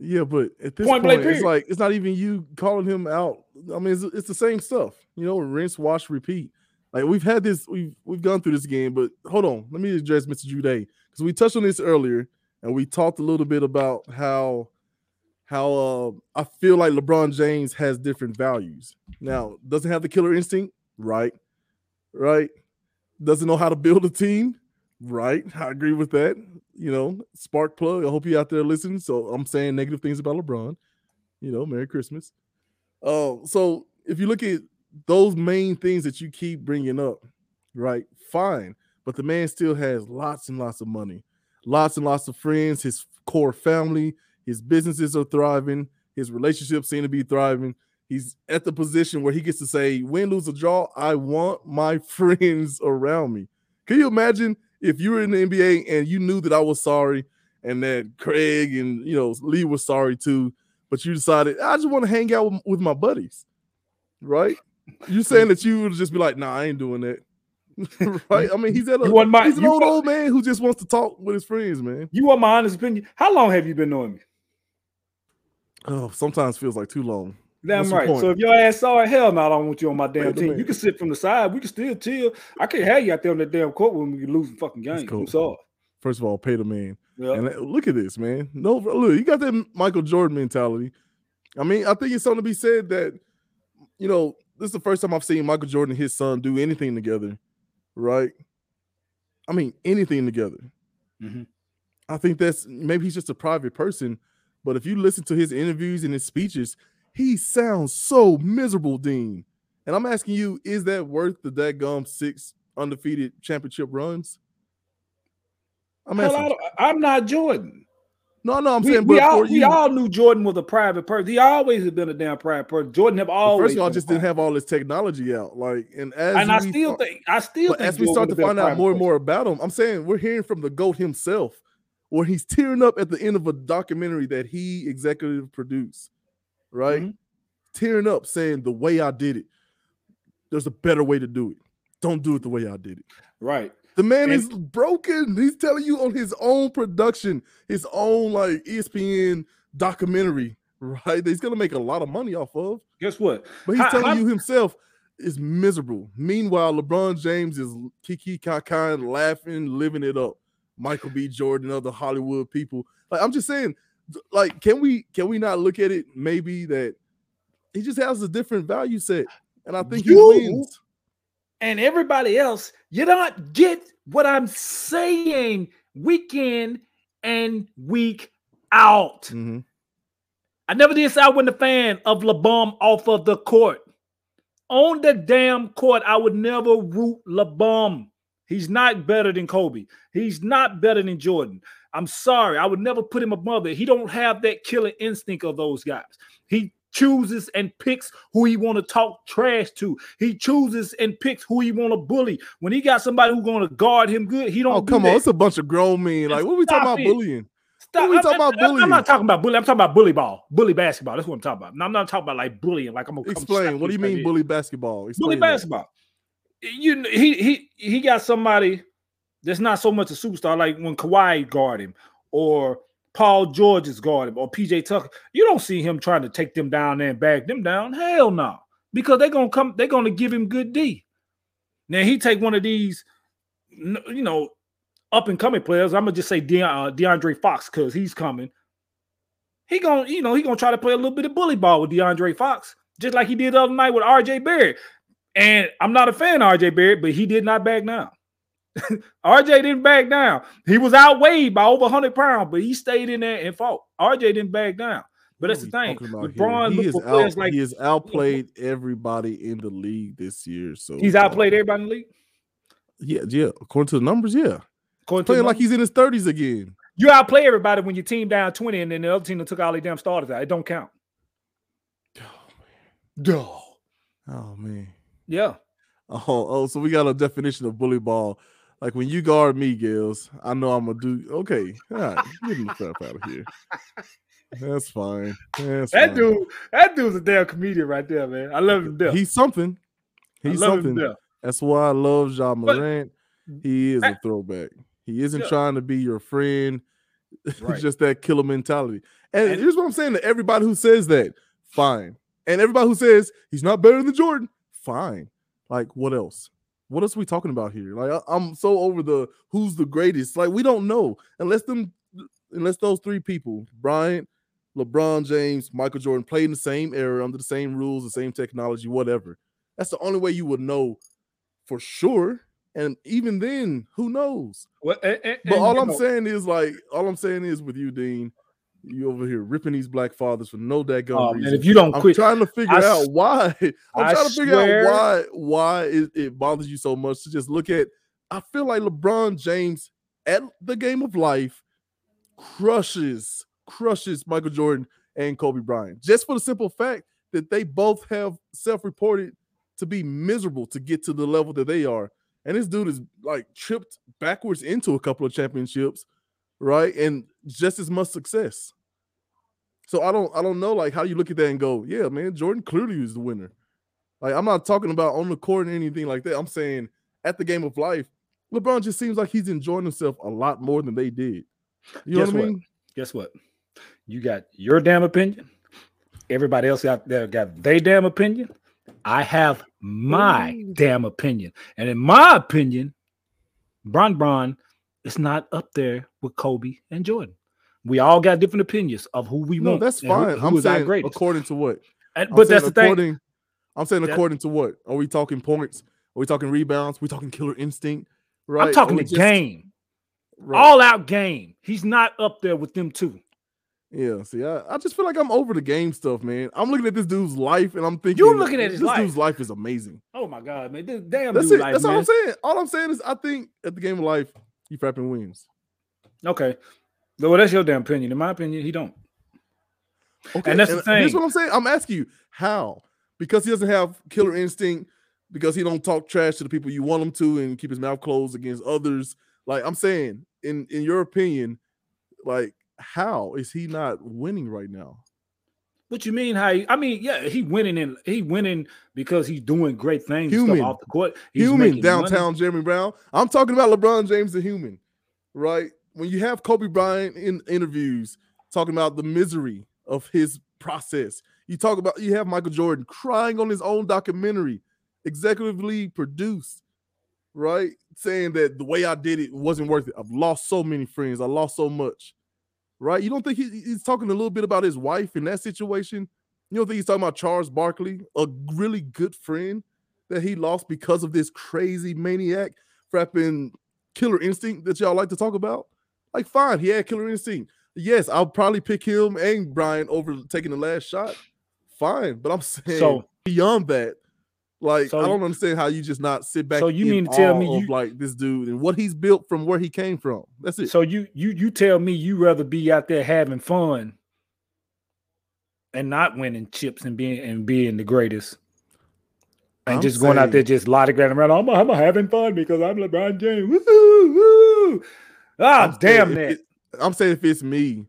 Yeah, but at this Point point, it's like it's not even you calling him out. I mean, it's, it's the same stuff, you know, rinse, wash, repeat. Like we've had this, we've we've gone through this game, but hold on, let me address Mr. Jude because we touched on this earlier, and we talked a little bit about how how uh, I feel like LeBron James has different values. Now, doesn't have the killer instinct, right? Right? Doesn't know how to build a team, right? I agree with that. You know, spark plug. I hope you out there listening. So I'm saying negative things about LeBron. You know, Merry Christmas. Uh, so if you look at those main things that you keep bringing up, right? Fine, but the man still has lots and lots of money, lots and lots of friends. His core family, his businesses are thriving. His relationships seem to be thriving. He's at the position where he gets to say, win, lose, or draw, I want my friends around me. Can you imagine if you were in the NBA and you knew that I was sorry and that Craig and you know Lee was sorry too, but you decided I just want to hang out with, with my buddies, right? You saying that you would just be like, nah, I ain't doing that. right? I mean, he's at a You my- he's an old old man who just wants to talk with his friends, man. You want my honest opinion? How long have you been knowing me? Oh, sometimes feels like too long. Damn right. So if your ass saw it, hell no, I don't want you on my damn Wait team. You can sit from the side. We can still chill. I can't have you out there on that damn court when we losing fucking games. cool. I'm sorry. First of all, pay the man. Yeah. And uh, look at this, man. No, look, you got that Michael Jordan mentality. I mean, I think it's something to be said that, you know, this is the first time I've seen Michael Jordan and his son do anything together, right? I mean, anything together. Mhm. I think that's maybe he's just a private person, but if you listen to his interviews and his speeches, he sounds so miserable, Dean. And I'm asking you, is that worth the dadgum six undefeated championship runs? I'm asking. I I'm not Jordan. No, no, I'm We, saying, we but all, we all knew Jordan was a private person. He always has been a damn private person. Jordan have always. first of all, just didn't have all this technology out. Like, and as And I still think I still think as we start to would've been a find out more and more about him, I'm saying we're hearing from the goat himself, where he's tearing up at the end of a documentary that he executive produced, right? Mhm. Tearing up, saying the way I did it, there's a better way to do it. Don't do it the way I did it. Right. The man And- is broken. He's telling you on his own production, his own like ESPN documentary, right? That he's gonna make a lot of money off of. Guess what? But he's How- telling how- you himself is miserable. Meanwhile, LeBron James is kiki kaka laughing, living it up. Michael B. Jordan, other Hollywood people. Like I'm just saying, like, can we can we not look at it maybe that he just has a different value set, and I think You- he wins. and everybody else, you don't get what I'm saying week in and week out. Mhm. I never did say I wasn't a fan of LeBum off of the court. On the damn court, I would never root LeBum. He's not better than Kobe. He's not better than Jordan. I'm sorry. I would never put him above it. He don't have that killer instinct of those guys. He chooses and picks who he want to talk trash to. He chooses and picks who he want to bully. When he got somebody who's going to guard him good, he don't Oh do come that. on, it's a bunch of grown men. Like, what are we talking about it. bullying? Stop. What we I'm- talking about I'm- I'm not talking about bully. I'm talking about bully ball, bully basketball. That's what I'm talking about. I'm not talking about like bullying. Like I'm gonna Explain. What do you mean bully basketball? bully Explain that. basketball? You he he he got somebody that's not so much a superstar like when Kawhi guard him or Paul George is guard him or PJ Tucker. You don't see him trying to take them down there and back them down. Hell no, because they're gonna come. They're gonna give him good D. Now he take one of these, you know, up and coming players. I'm gonna just say De- uh, DeAndre Fox because he's coming. He gonna, you know, he gonna try to play a little bit of bully ball with DeAndre Fox, just like he did the other night with RJ Barrett. And I'm not a fan of RJ Barrett, but he did not back down. RJ didn't back down. He was outweighed by over 100 pounds, but he stayed in there and fought. RJ didn't back down. But that's the What are we thing. LeBron he, is out, like he has outplayed everybody in the league this year. So he's outplayed uh, everybody in the league. Yeah, yeah. According to the numbers, yeah. According to Playing the like he's in his 30s again. you outplay everybody when your team down 20 and then the other team that took all their damn starters out. It don't count. Oh Duh. Oh man. Yeah. Oh, oh, so we got a definition of bully ball. Like when you guard me, Gales, I know I'm gonna do okay. All right, get the crap out of here. That's fine. That's that fine. dude, that dude's a damn comedian right there, man. I love him death. He's something. He's something. That's why I love But- Morant. He is a throwback. He isn't Yeah. trying to be your friend. Right. just that killer mentality. And, And- here's what I'm saying to everybody who says that, fine. And everybody who says he's not better than Jordan, fine. Like, what else? What else are we talking about here? Like, I, I'm so over the who's the greatest. Like, we don't know unless them, unless those three people, Bryant, LeBron James, Michael Jordan, played in the same era under the same rules, the same technology, whatever. That's the only way you would know for sure. And even then, who knows? Well, and- and- But all I'm know, saying is like, all I'm saying is with you, Dean, you over here ripping these black fathers for no daggone oh, reason. man, if you don't I'm quit, trying to figure I out why. I'm I trying to figure swear- out why why it, it bothers you so much to just look at. I feel like LeBron James at the game of life crushes crushes Michael Jordan and Kobe Bryant just for the simple fact that they both have self-reported to be miserable to get to the level that they are. And this dude is like tripped backwards into a couple of championships, right? And just as much success. So I don't I don't know like how you look at that and go, yeah, man, Jordan clearly is the winner. Like I'm not talking about on the court or anything like that. I'm saying at the game of life, LeBron just seems like he's enjoying himself a lot more than they did. You know Guess what I what? mean? guess what? You got your damn opinion. Everybody else out there got their damn opinion. I have my Ooh. damn opinion. And in my opinion, Bron Bron is not up there with Kobe and Jordan. We all got different opinions of who we No, want. that's and who- fine. who I'm saying according to what? And- but that's the thing. I'm saying That- according to what? Are we talking points? Are we talking rebounds? we talking killer instinct? Right? I'm talking the just- game, right. all out game. He's not up there with them two. Yeah, see, I, I just feel like I'm over the game stuff, man. I'm looking at this dude's life and I'm thinking you're looking at his this life. dude's life is amazing. Oh my god, man! This damn That's dude it. life, That's all. I'm saying. All I'm saying is I think at the game of life, he frapping wins. Okay, well, that's your damn opinion. In my opinion, he don't. Okay, And that's the Here's thing. what I'm saying. I'm asking you how because he doesn't have killer instinct, because he don't talk trash to the people you want him to, and keep his mouth closed against others. Like I'm saying, in in your opinion, like how is he not winning right now? What you mean? How? He, I mean, yeah, he winning and he winning because he's doing great things Human. off the court. He's human making money. downtown Jeremy Brown. I'm talking about LeBron James the human, right? When you have Kobe Bryant in interviews talking about the misery of his process, you talk about you have Michael Jordan crying on his own documentary, executively produced, right? Saying that the way I did it wasn't worth it. I've lost so many friends. I lost so much, right? You don't think he- he's talking a little bit about his wife in that situation? You don't think he's talking about Charles Barkley, a really good friend? that he lost because of this crazy maniac frapping killer instinct that y'all like to talk about? Like, fine, he had killer instinct. Yes, I'll probably pick him and Brian over taking the last shot. Fine, but I'm saying So- beyond that, like So I don't understand how you just not sit back. So you mean to tell me you- like this dude and what he's built from where he came from? That's it. So you you you tell me you rather be out there having fun and not winning chips and being and being the greatest. And I'm just going out there just lollygagging around. I'm, I'm having fun because I'm LeBron James. Woo, woo. Ah, I'm damn that. it- I'm saying if it's me,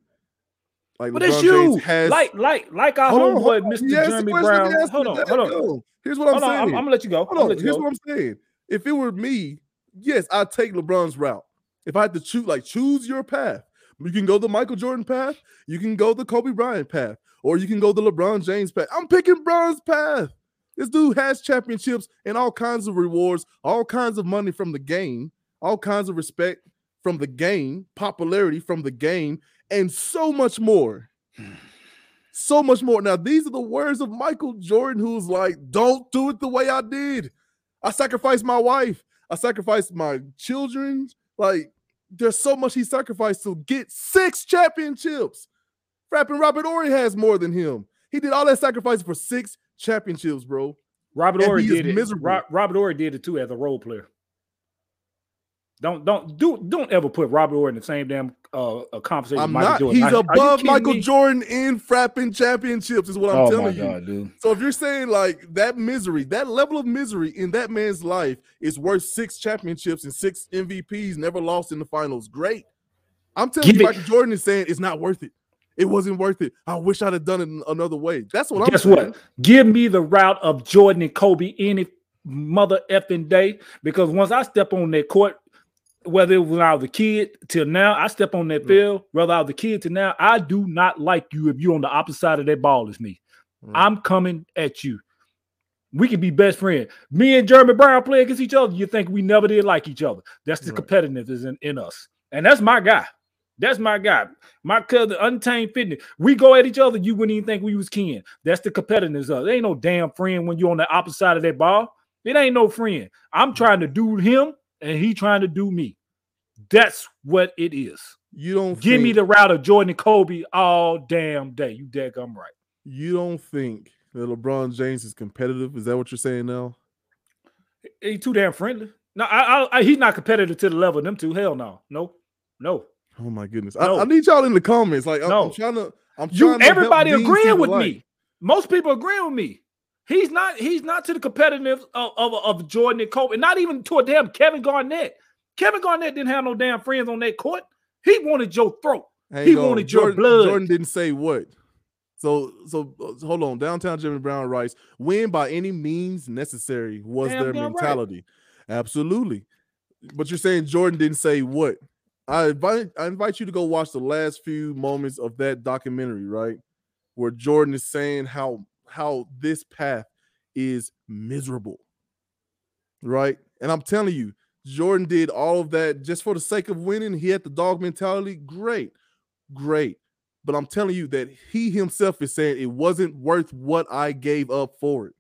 like But LeBron it's you. James has like like like our Hold on, homeboy, on. Mr. The Jeremy question, let me Brown. Hold on, hold on. go. Here's what I'm Hold on, saying. I'm, I'm gonna let you go. Hold on. Here's go. what I'm saying. If it were me, yes, I'd take LeBron's route. If I had to choose, like choose your path. You can go the Michael Jordan path, you can go the Kobe Bryant path, or you can go the LeBron James path. I'm picking Bron's path. This dude has championships and all kinds of rewards, all kinds of money from the game, all kinds of respect from the game, popularity from the game, and so much more. So much more. Now, these are the words of Michael Jordan, who's like, don't do it the way I did. I sacrificed my wife. I sacrificed my children. Like, there's so much he sacrificed to get six championships. Frapping Robert Horry has more than him. He did all that sacrifice for six championships, bro. Robert and Horry did it. miserable. Robert Horry did it too as a role player. Don't don't do don't ever put Robert Orr in the same damn uh a conversation. I'm not. Jordan. He's are above Michael me? Jordan in frapping championships, is what I'm oh telling my you. dude. So if you're saying like that misery, that level of misery in that man's life is worth six championships and six MVPs, never lost in the finals. Great. I'm telling Give you, it- Michael Jordan is saying it's not worth it. It wasn't worth it. I wish I'd have done it another way. That's what I'm Guess what? Give me the route of Jordan and Kobe any mother effing day. Because once I step on that court, whether it was when I was a kid till now, I step on that Right. field, whether I was a kid till now, I do not like you if you're on the opposite side of that ball as me. Right. I'm coming at you. We can be best friends. Me and Jeremy Brown play against each other. You think we never did like each other? That's the Right. competitiveness in, in us, and that's my guy. That's my guy. My cousin, Untamed Fitness. We go at each other. You wouldn't even think we was kin. That's the competitiveness of. it. There ain't no damn friend when you're on the opposite side of that ball. It ain't no friend. I'm mm. trying to do him, and he trying to do me. That's what it is. You don't Give me the route of Jordan and Kobe all damn day. You I'm right. you don't think that LeBron James is competitive? Is that what you're saying now? He too damn friendly. No, I, I, I, he's not competitive to the level of them two. Hell no, no, no. Oh my goodness. No. I, I need y'all in the comments. Like I'm, I'm trying to I'm You to everybody agreeing with light. me. Most people agreeing with me. He's not. He's not to the competitive of, of, of Jordan and Kobe. Not even to a damn Kevin Garnett. Kevin Garnett didn't have no damn friends on that court. He wanted your throat. He on. wanted your Jordan, blood. Jordan didn't say what. So so uh, hold on. Downtown Jimmy Brown writes, win by any means necessary was Damn their damn right. mentality. Absolutely. But you're saying Jordan didn't say what? I invite I invite you to go watch the last few moments of that documentary, right? Where Jordan is saying how how this path is miserable. Right? And I'm telling you, Jordan did all of that just for the sake of winning. He had the dog mentality. Great. Great. But I'm telling you that he himself is saying it wasn't worth what I gave up for it.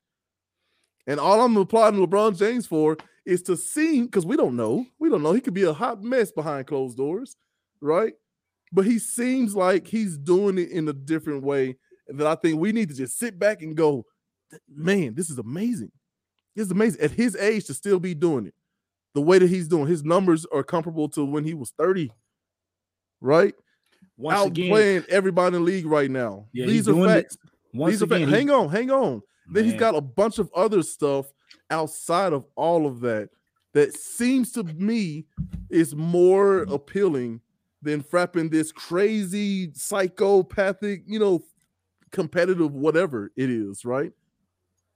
And all I'm applauding LeBron James for is to see, because we don't know. We don't know. He could be a hot mess behind closed doors, right? But he seems like he's doing it in a different way that I think we need to just sit back and go, man, this is amazing. Is amazing. At his age to still be doing it the way that he's doing, his numbers are comparable to when he was 30, right? Once again, Outplaying everybody in the league right now. Yeah, These are facts. These are facts. he- Hang on, hang on. Then he's got a bunch of other stuff outside of all of that that seems to me is more appealing than frapping this crazy psychopathic, you know, competitive whatever it is, right?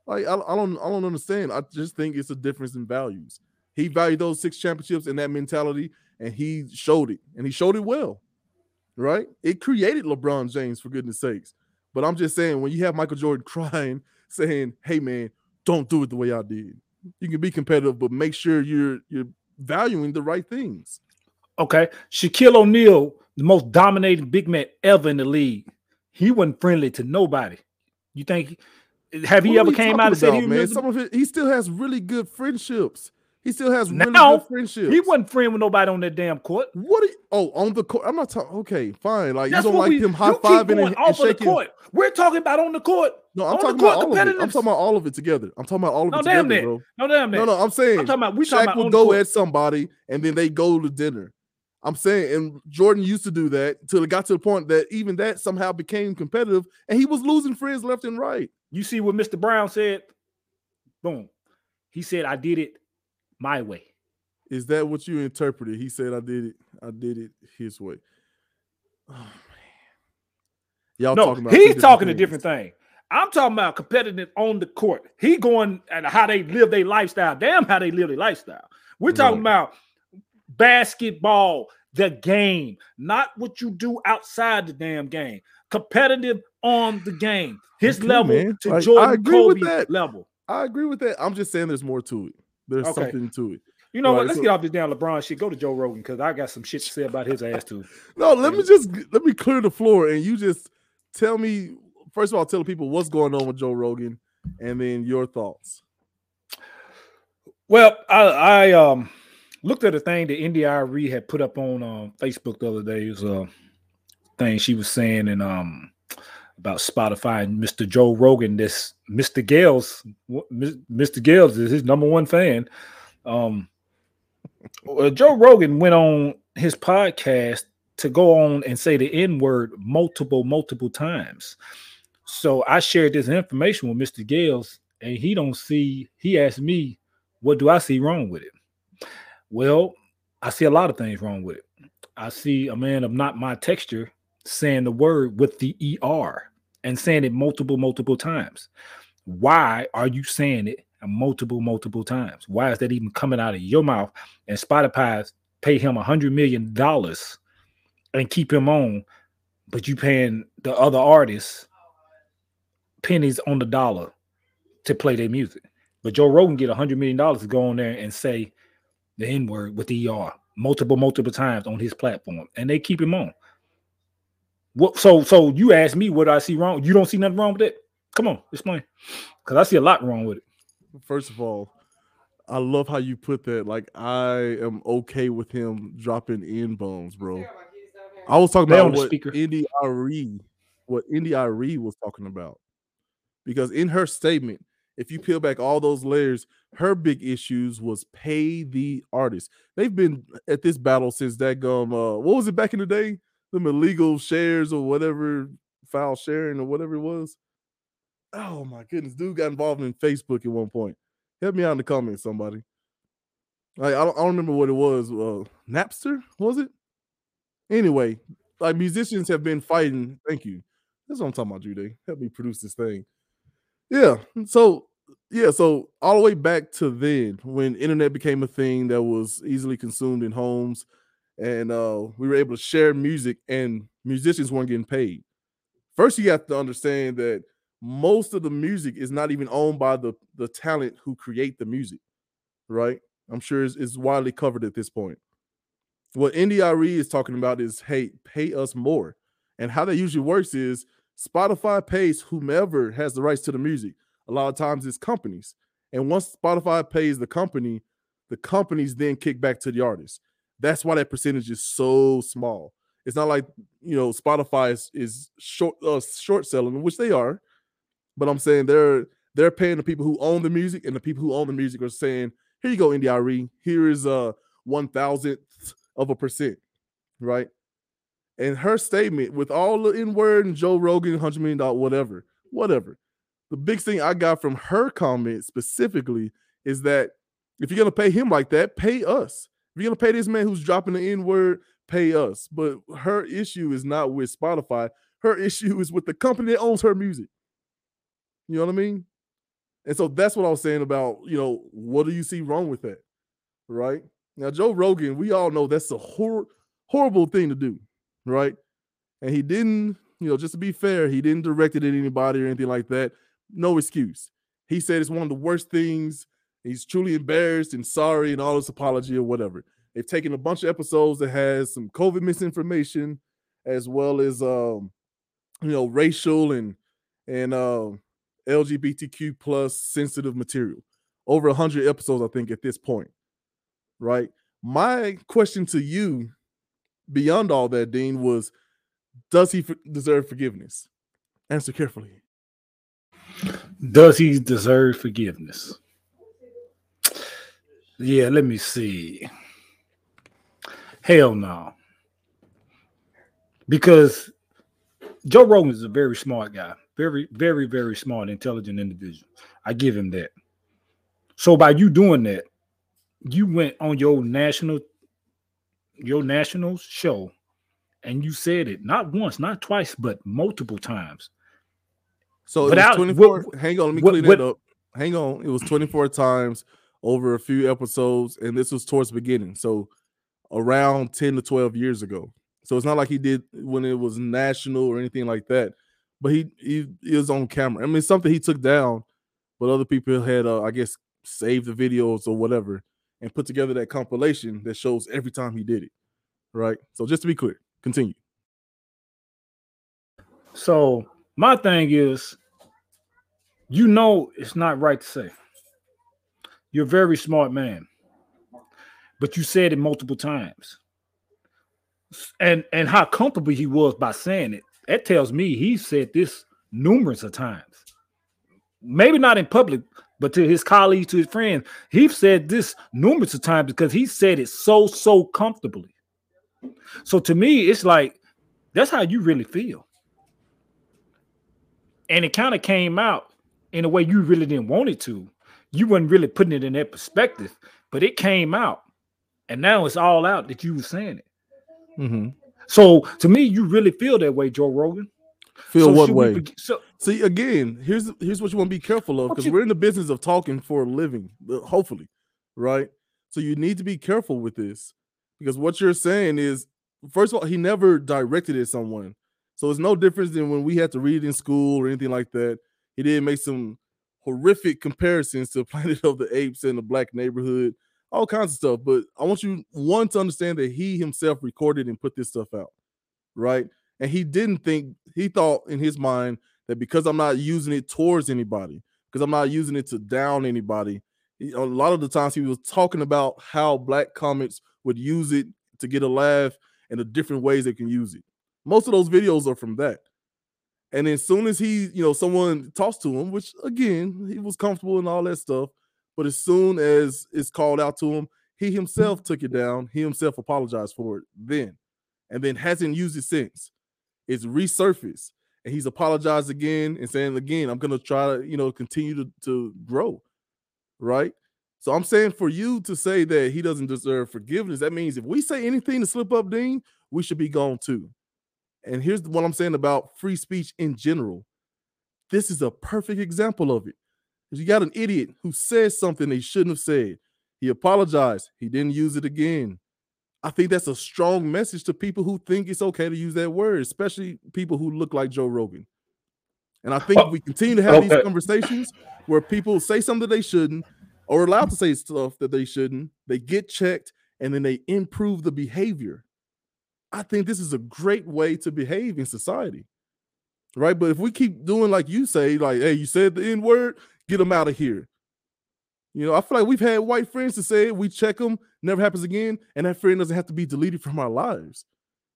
Like I, I don't I don't understand. I just think it's a difference in values. He valued those six championships and that mentality, and he showed it, and he showed it well, right? It created LeBron James for goodness sakes. But I'm just saying, when you have Michael Jordan crying, saying, "Hey man, don't do it the way I did. You can be competitive, but make sure you're you're valuing the right things." Okay. Shaquille O'Neal, the most dominating big man ever in the league. He wasn't friendly to nobody. You think have he What are ever came out and said he man? Some of it, he still has really good friendships. He still has really Now, good friendships. he wasn't friend with nobody on that damn court. What? Are you, oh, on the court. I'm not talking. Okay, fine. Like That's you don't like we, him high fiving and, and off of the shaking. court. We're talking about on the court. No, I'm on talking about all of it. I'm talking about all of it together. I'm talking about all of No, it damn together, that. bro. No, damn that. No, no, I'm saying I'm talking about we Shaq would go at somebody and then they go to dinner. I'm saying, and Jordan used to do that until it got to the point that even that somehow became competitive, and he was losing friends left and right. You see what Mr. Brown said? Boom. He said, I did it my way. Is that what you interpreted? He said, "I did it. I did it his way." Oh man, y'all no, talking about he's talking a different thing. I'm talking about competitive on the court. He going and how they live their lifestyle. Damn, how they live their lifestyle. We're talking Right. about basketball, the game, not what you do outside the damn game. Competitive on the game. His Okay, level man. to Like, I Jordan agree with Kobe that. level. I agree with that. I'm just saying there's more to it. There's Okay. something to it. You know what? Let's so- get off this damn LeBron shit. Go to Joe Rogan because I got some shit to say about his ass too. No, let me just let me clear the floor and you just tell me first of all, tell the people what's going on with Joe Rogan and then your thoughts. Well, I, I um looked at a thing that India.Arie had put up on um, Facebook the other day. It was a thing she was saying and um about Spotify and Mr. Joe Rogan. This Mr. Gales, Mr. Gales is his number one fan. Um, uh, Joe Rogan went on his podcast to go on and say the N word multiple, multiple times. So I shared this information with Mr. Gales, and he don't see. He asked me, "What do I see wrong with it?" Well, I see a lot of things wrong with it. I see a man of not my texture saying the word with the er and saying it multiple, multiple times. Why are you saying it multiple, multiple times? Why is that even coming out of your mouth? And Spotify pay him a hundred million dollars and keep him on, but you paying the other artists pennies on the dollar to play their music. But Joe Rogan get a hundred million dollars to go on there and say the N word with the ER multiple, multiple times on his platform, and they keep him on. What? So, so you ask me what I see wrong? You don't see nothing wrong with it? Come on, explain. Because I see a lot wrong with it. First of all, I love how you put that. Like I am okay with him dropping in bombs, bro. I was talking about what. Indy Irie, what India.Arie was talking about, because in her statement, if you peel back all those layers, her big issues was pay the artist. They've been at this battle since that gum. Uh, what was it back in the day? Them illegal shares or whatever, foul sharing or whatever it was. Oh my goodness, dude got involved in Facebook at one point. Help me out in the comments, somebody. Like I don't, I don't remember what it was. Uh, Napster was it? Anyway, like musicians have been fighting. Thank you. That's what I'm talking about, Jude. Help me produce this thing. Yeah. So yeah, so all the way back to then when internet became a thing that was easily consumed in homes and uh we were able to share music and musicians weren't getting paid. First you have to understand that most of the music is not even owned by the the talent who create the music, right? I'm sure it's, it's widely covered at this point. What India.Arie is talking about is, hey, pay us more. And how that usually works is Spotify pays whomever has the rights to the music. A lot of times it's companies. And once Spotify pays the company, the companies then kick back to the artist. That's why that percentage is so small. It's not like you know Spotify is, is short uh, short selling, which they are, but I'm saying they're they're paying the people who own the music, and the people who own the music are saying, "Here you go, India.Arie. Here is a uh, one thousandth of a percent, right?" And her statement with all the N word and Joe Rogan, hundred million dollar, whatever, whatever. The big thing I got from her comment specifically is that if you're gonna pay him like that, pay us. You're gonna pay this man who's dropping the N word, pay us. But her issue is not with Spotify. Her issue is with the company that owns her music. You know what I mean? And so that's what I was saying about, you know, what do you see wrong with that? Right? Now, Joe Rogan, we all know that's a hor- horrible thing to do right? And he didn't, you know, just to be fair, he didn't direct it at anybody or anything like that. No excuse. He said it's one of the worst things. He's truly embarrassed and sorry and all this apology or whatever. They've taken a bunch of episodes that has some COVID misinformation as well as um, you know, racial and and uh, LGBTQ plus sensitive material. Over a hundred episodes, I think, at this point. Right. My question to you beyond all that, Dean, was does he f- deserve forgiveness? Answer carefully. Does he deserve forgiveness? Yeah, let me see. Hell no. Because Joe Rogan is a very smart guy. Very, very, very smart, intelligent individual. I give him that. So by you doing that, you went on your national your nationals show, and you said it not once, not twice, but multiple times. So it was 24. What, hang on, let me what, clean what, it up. Hang on. It was 24 times over a few episodes, and this was towards beginning. So around 10 to 12 years ago. So it's not like he did when it was national or anything like that. But he he, he was on camera. I mean, something he took down, but other people had, uh, I guess, saved the videos or whatever and put together that compilation that shows every time he did it. Right. So just to be clear, continue. So my thing is, you know, it's not right to say. You're a very smart man, but you said it multiple times. And and how comfortable he was by saying it. That tells me he said this numerous of times. Maybe not in public, but to his colleagues, to his friends, he said this numerous of times because he said it so so comfortably. So to me, it's like that's how you really feel. And it kind of came out in a way you really didn't want it to. You weren't really putting it in that perspective, but it came out. And now it's all out that you were saying it. Mm-hmm. So to me, you really feel that way, Joe Rogan. Feel So what way? be- so See, again, here's here's what you want to be careful of because you- we're in the business of talking for a living, uh, hopefully, right? So you need to be careful with this because what you're saying is, first of all, he never directed it at someone, so it's no difference than when we had to read in school or anything like that. He didn't make some horrific comparisons to Planet of the Apes and the Black Neighborhood, all kinds of stuff. But I want you one to understand that he himself recorded and put this stuff out, right? And he didn't think he thought in his mind that because I'm not using it towards anybody, because I'm not using it to down anybody. A lot of the times he was talking about how black comics would use it to get a laugh and the different ways they can use it. Most of those videos are from that. And as soon as he, you know, someone talks to him, which again, he was comfortable and all that stuff. But as soon as it's called out to him, he himself took it down. He himself apologized for it then, and then hasn't used it since. It's resurfaced and he's apologized again and saying again, I'm gonna try to, you know, continue to, to grow. Right. So I'm saying for you to say that he doesn't deserve forgiveness, that means if we say anything to slip up, Dean, we should be gone too. And here's what I'm saying about free speech in general. This is a perfect example of it. You got an idiot who says something they shouldn't have said. He apologized. He didn't use it again. I think that's a strong message to people who think it's okay to use that word, especially people who look like Joe Rogan. And I think if we continue to have Okay. these conversations where people say something they shouldn't or are allowed to say stuff that they shouldn't, they get checked and then they improve the behavior. I think this is a great way to behave in society. Right. But if we keep doing like you say, like, hey, you said the N word, get them out of here. You know, I feel like we've had white friends to say we check them, never happens again, and that friend doesn't have to be deleted from our lives.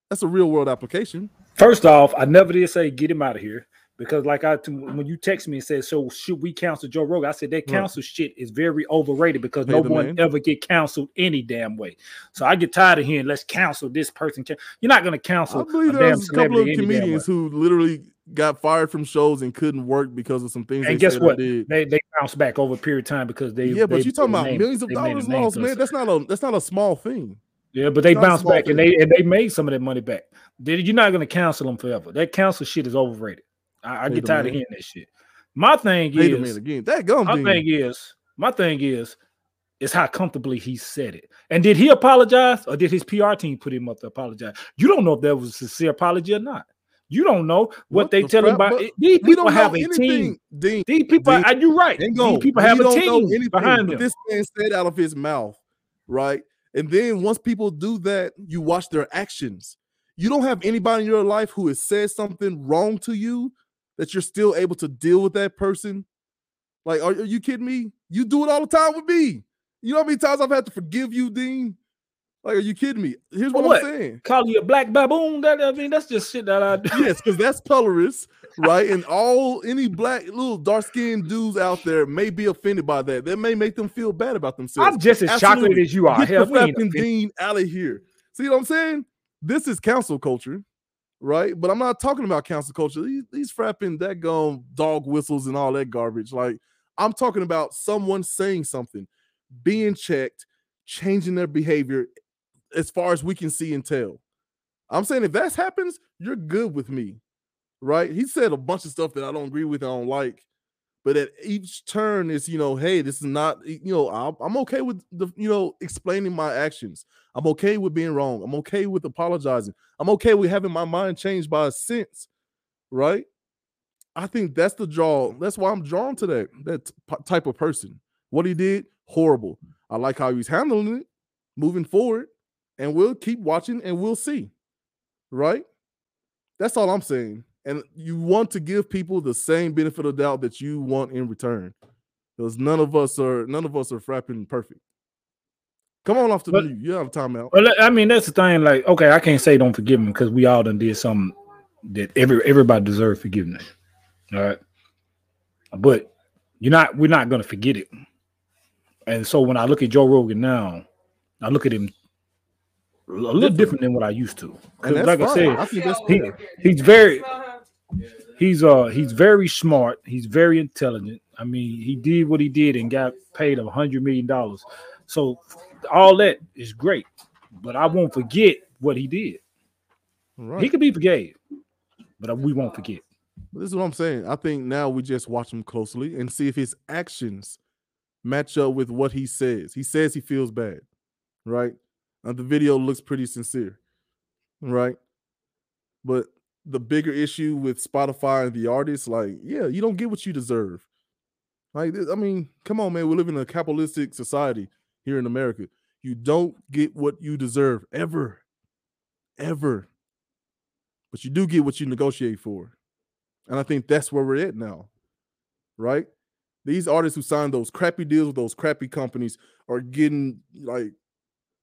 That's a real world application. First off, I never did say get him out of here because, like I, when you text me and said, "So should we counsel Joe Rogan?" I said that Right. shit is very overrated because Pay no one man. ever get counseled any damn way. So I get tired of hearing, "Let's counsel this person." You're not going to I believe a there's a couple of celebrity any damn way. comedians who literally got fired from shows and couldn't work because of some things And they guess what? did. They they bounce back over a period of time because they yeah, but you're talking about millions of they dollars lost, man. That's not a that's not a small thing. Yeah, but they a bounced back and they and they made some of that money back. They- You're not going to counsel them forever. That counsel shit is overrated. I, I get tired of hearing that shit. My thing Wait is, again. That gum my thing is, my thing is, is how comfortably he said it. And did he apologize or did his PR team put him up to apologize? You don't know if that was a sincere apology or not. You don't know what, What they the tell him about. But These We people don't have a team. anything, Dean. These people, Dean, are, you right. These people have a team anything, behind them. This man said out of his mouth, right? And then once people do that, you watch their actions. You don't have anybody in your life who has said something wrong to you that you're still able to deal with that person. Like, are, are you kidding me? You do it all the time with me. You know how many times I've had to forgive you, Dean? Like, are you kidding me? Here's what, what? I'm saying. Call you a black baboon. That I mean, that's just shit that I do. yes, because that's colorist, right? And all any black little dark skinned dudes out there may be offended by that. That may make them feel bad about themselves. I'm just as Absolutely. chocolate as you are. Get Hell, the we ain't flapping offended. Dean out of here. See what I'm saying? This is cancel culture, right? But I'm not talking about cancel culture. These, these frapping that gum dog whistles and all that garbage. Like I'm talking about someone saying something, being checked, changing their behavior as far as we can see and tell. I'm saying if that happens, you're good with me, right? He said a bunch of stuff that I don't agree with, I don't like, but at each turn is, you know, hey, this is not, you know, I'm, okay with the, you know, explaining my actions. I'm okay with being wrong. I'm okay with apologizing. I'm okay with having my mind changed by a sense, right? I think that's the draw. That's why I'm drawn to that that type of person. What he did, horrible. I like how he's handling it, moving forward, and we'll keep watching and we'll see. Right? That's all I'm saying. And you want to give people the same benefit of doubt that you want in return. Because none of us are none of us are frapping perfect. Come on off the But- mute. You have timeout. Well, I mean, that's the thing. Like, okay, I can't say don't forgive him because we all done did something that every everybody deserves forgiveness. All right, but you're not we're not gonna forget it. And so when I look at Joe Rogan now, I look at him a little different than what I used to. And that's Like I said, I think that's he, he's very he's uh he's very smart he's very intelligent i mean he did what he did and got paid a hundred million dollars so all that is great but i won't forget what he did Right. he could be forgave but we won't forget This is what I'm saying. I think now we just watch him closely and see if his actions match up with what he says. He says he feels bad, right? Uh, the video looks pretty sincere, right? But the bigger issue with Spotify and the artists, like, yeah, you don't get what you deserve. Like, I mean, come on, man. We live in a capitalistic society here in America. You don't get what you deserve ever, ever. But you do get what you negotiate for. And I think that's where we're at now, right? These artists who signed those crappy deals with those crappy companies are getting like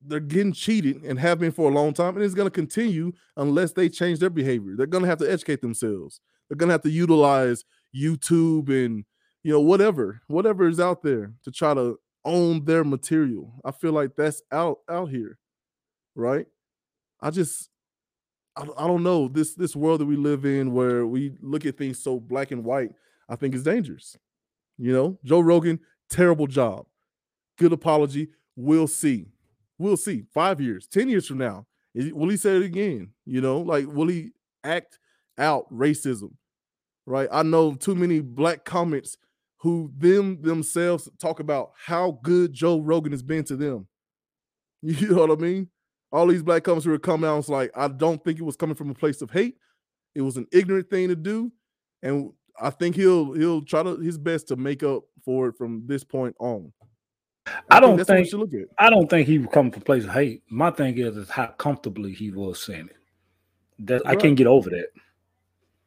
they're getting cheated and have been for a long time, and it's going to continue unless they change their behavior. They're going to have to educate themselves. They're going to have to utilize YouTube and you know whatever, whatever is out there to try to own their material. I feel like that's out out here, right? I just I, I don't know this this world that we live in where we look at things so black and white i think is dangerous you know joe rogan terrible job good apology we'll see we'll see five years ten years from now will he say it again you know like will he act out racism right i know too many black comments who them themselves talk about how good joe rogan has been to them you know what i mean all these black comments who are coming out, it's like I don't think it was coming from a place of hate. It was an ignorant thing to do, and I think he'll he'll try to his best to make up for it from this point on. I don't that's what think- should look at. i don't think he would come from a place of hate my thing is, is how comfortably he was saying it that i can't get over that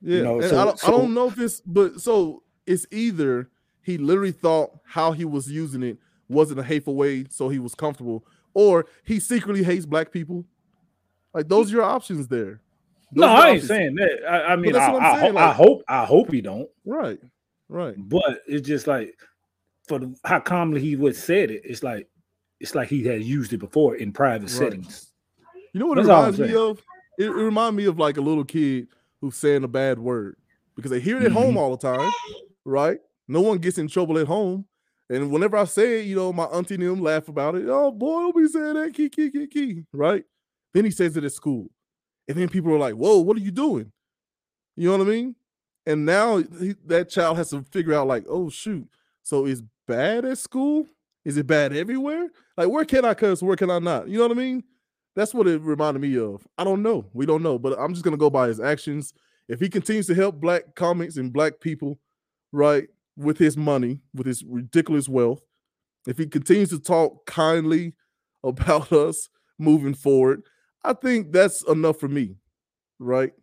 Yeah, know, so- I, don't, I don't know if it's but so it's either he literally thought how he was using it wasn't a hateful way, so he was comfortable, or he secretly hates black people. Like those are your options there. Those no i ain't options. saying that i, I mean I, I, ho- I hope i hope he don't Right, right. But it's just like for the, how calmly he would said it, it's like it's like he had used it before in private Right. settings. You know what That's it reminds me of? It, it reminds me of like a little kid who's saying a bad word because they hear it at home Mhm. all the time, right? No one gets in trouble at home. And whenever I say it, you know, my auntie and them laugh about it. Oh boy, don't be saying that, key, key, key, key, right? Then he says it at school. And then people are like, whoa, what are you doing? You know what I mean? And now he, that child has to figure out, like, oh shoot. So is bad at school? Is it bad everywhere? Like, where can I cuss? Where can I not? You know what I mean? That's what it reminded me of. I don't know. We don't know, but I'm just gonna go by his actions. If he continues to help black comics and black people, right, with his money, with his ridiculous wealth, if he continues to talk kindly about us moving forward, I think that's enough for me, right?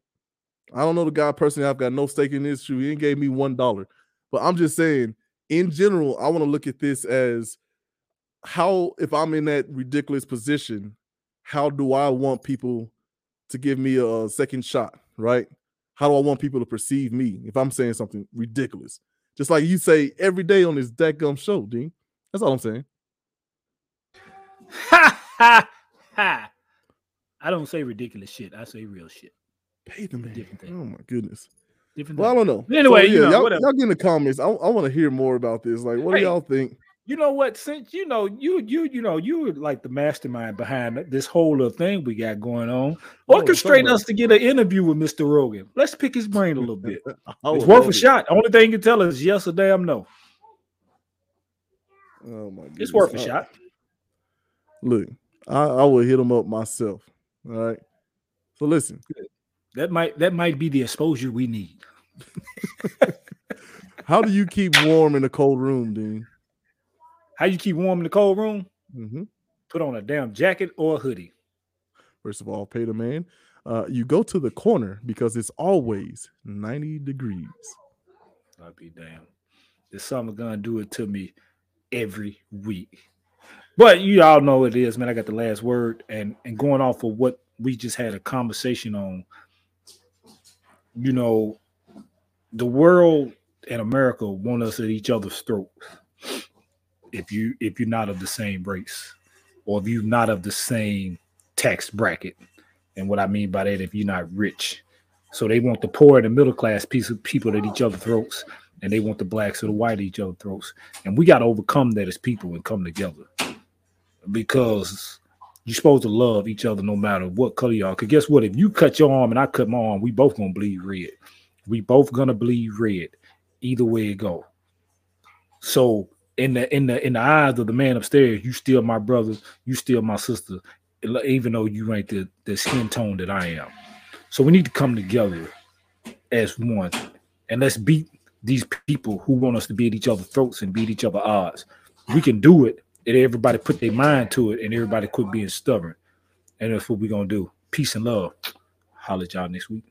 I don't know the guy personally. I've got no stake in this shoe. He ain't gave me one dollar, but I'm just saying, in general, I want to look at this as how, if I'm in that ridiculous position, how do I want people to give me a second shot, right? How do I want people to perceive me if I'm saying something ridiculous? Just like you say every day on this gum show, Dean. That's all I'm saying. Ha ha ha! I don't say ridiculous shit. I say real shit. Pay the man. Different thing. Oh my goodness. Different. Well, I don't know. Anyway, So, you know, y'all, whatever. y'all get in the comments. I, I want to hear more about this. Like, what Hey, do y'all think? you know what? Since you know you you you know you were like the mastermind behind this whole little thing we got going on, Oh, let's orchestrate us to get an interview with Mr. Rogan. Let's pick his brain a little bit. I It's worth love a it. shot. Only thing you can tell us is yes or damn no. Oh my god, It's worth a shot. Look, I, I will hit him up myself. All right. So listen, That might that might be the exposure we need. how do you keep warm in a cold room, Dean? How you keep warm in the cold room? hmm Put on a damn jacket or a hoodie. First of all, pay the man. Uh, you go to the corner because it's always 90 degrees. I'll be damned. The summer gonna do it to me every week. But you all know what it is, man. I got the last word, and and going off of what we just had a conversation on. You know, the world and America want us at each other's throats. If you if you're not of the same race, or if you're not of the same tax bracket, and what I mean by that, if you're not rich, so they want the poor and the middle class piece of people at each other's throats, and they want the blacks or the white at each other's throats, and we got to overcome that as people and come together, because you're supposed to love each other no matter what color you are. Because guess what? If you cut your arm and I cut my arm, we both gonna bleed red. We both gonna bleed red either way it go. So in the in the in the eyes of the man upstairs, you still my brother, you still my sister, even though you ain't the, the skin tone that I am. So we need to come together as one and let's beat these people who want us to beat each other's throats and beat each other odds. We can do it, and everybody put their mind to it, and everybody quit being stubborn. And that's what we're gonna do. Peace and love. Holla at y'all next week.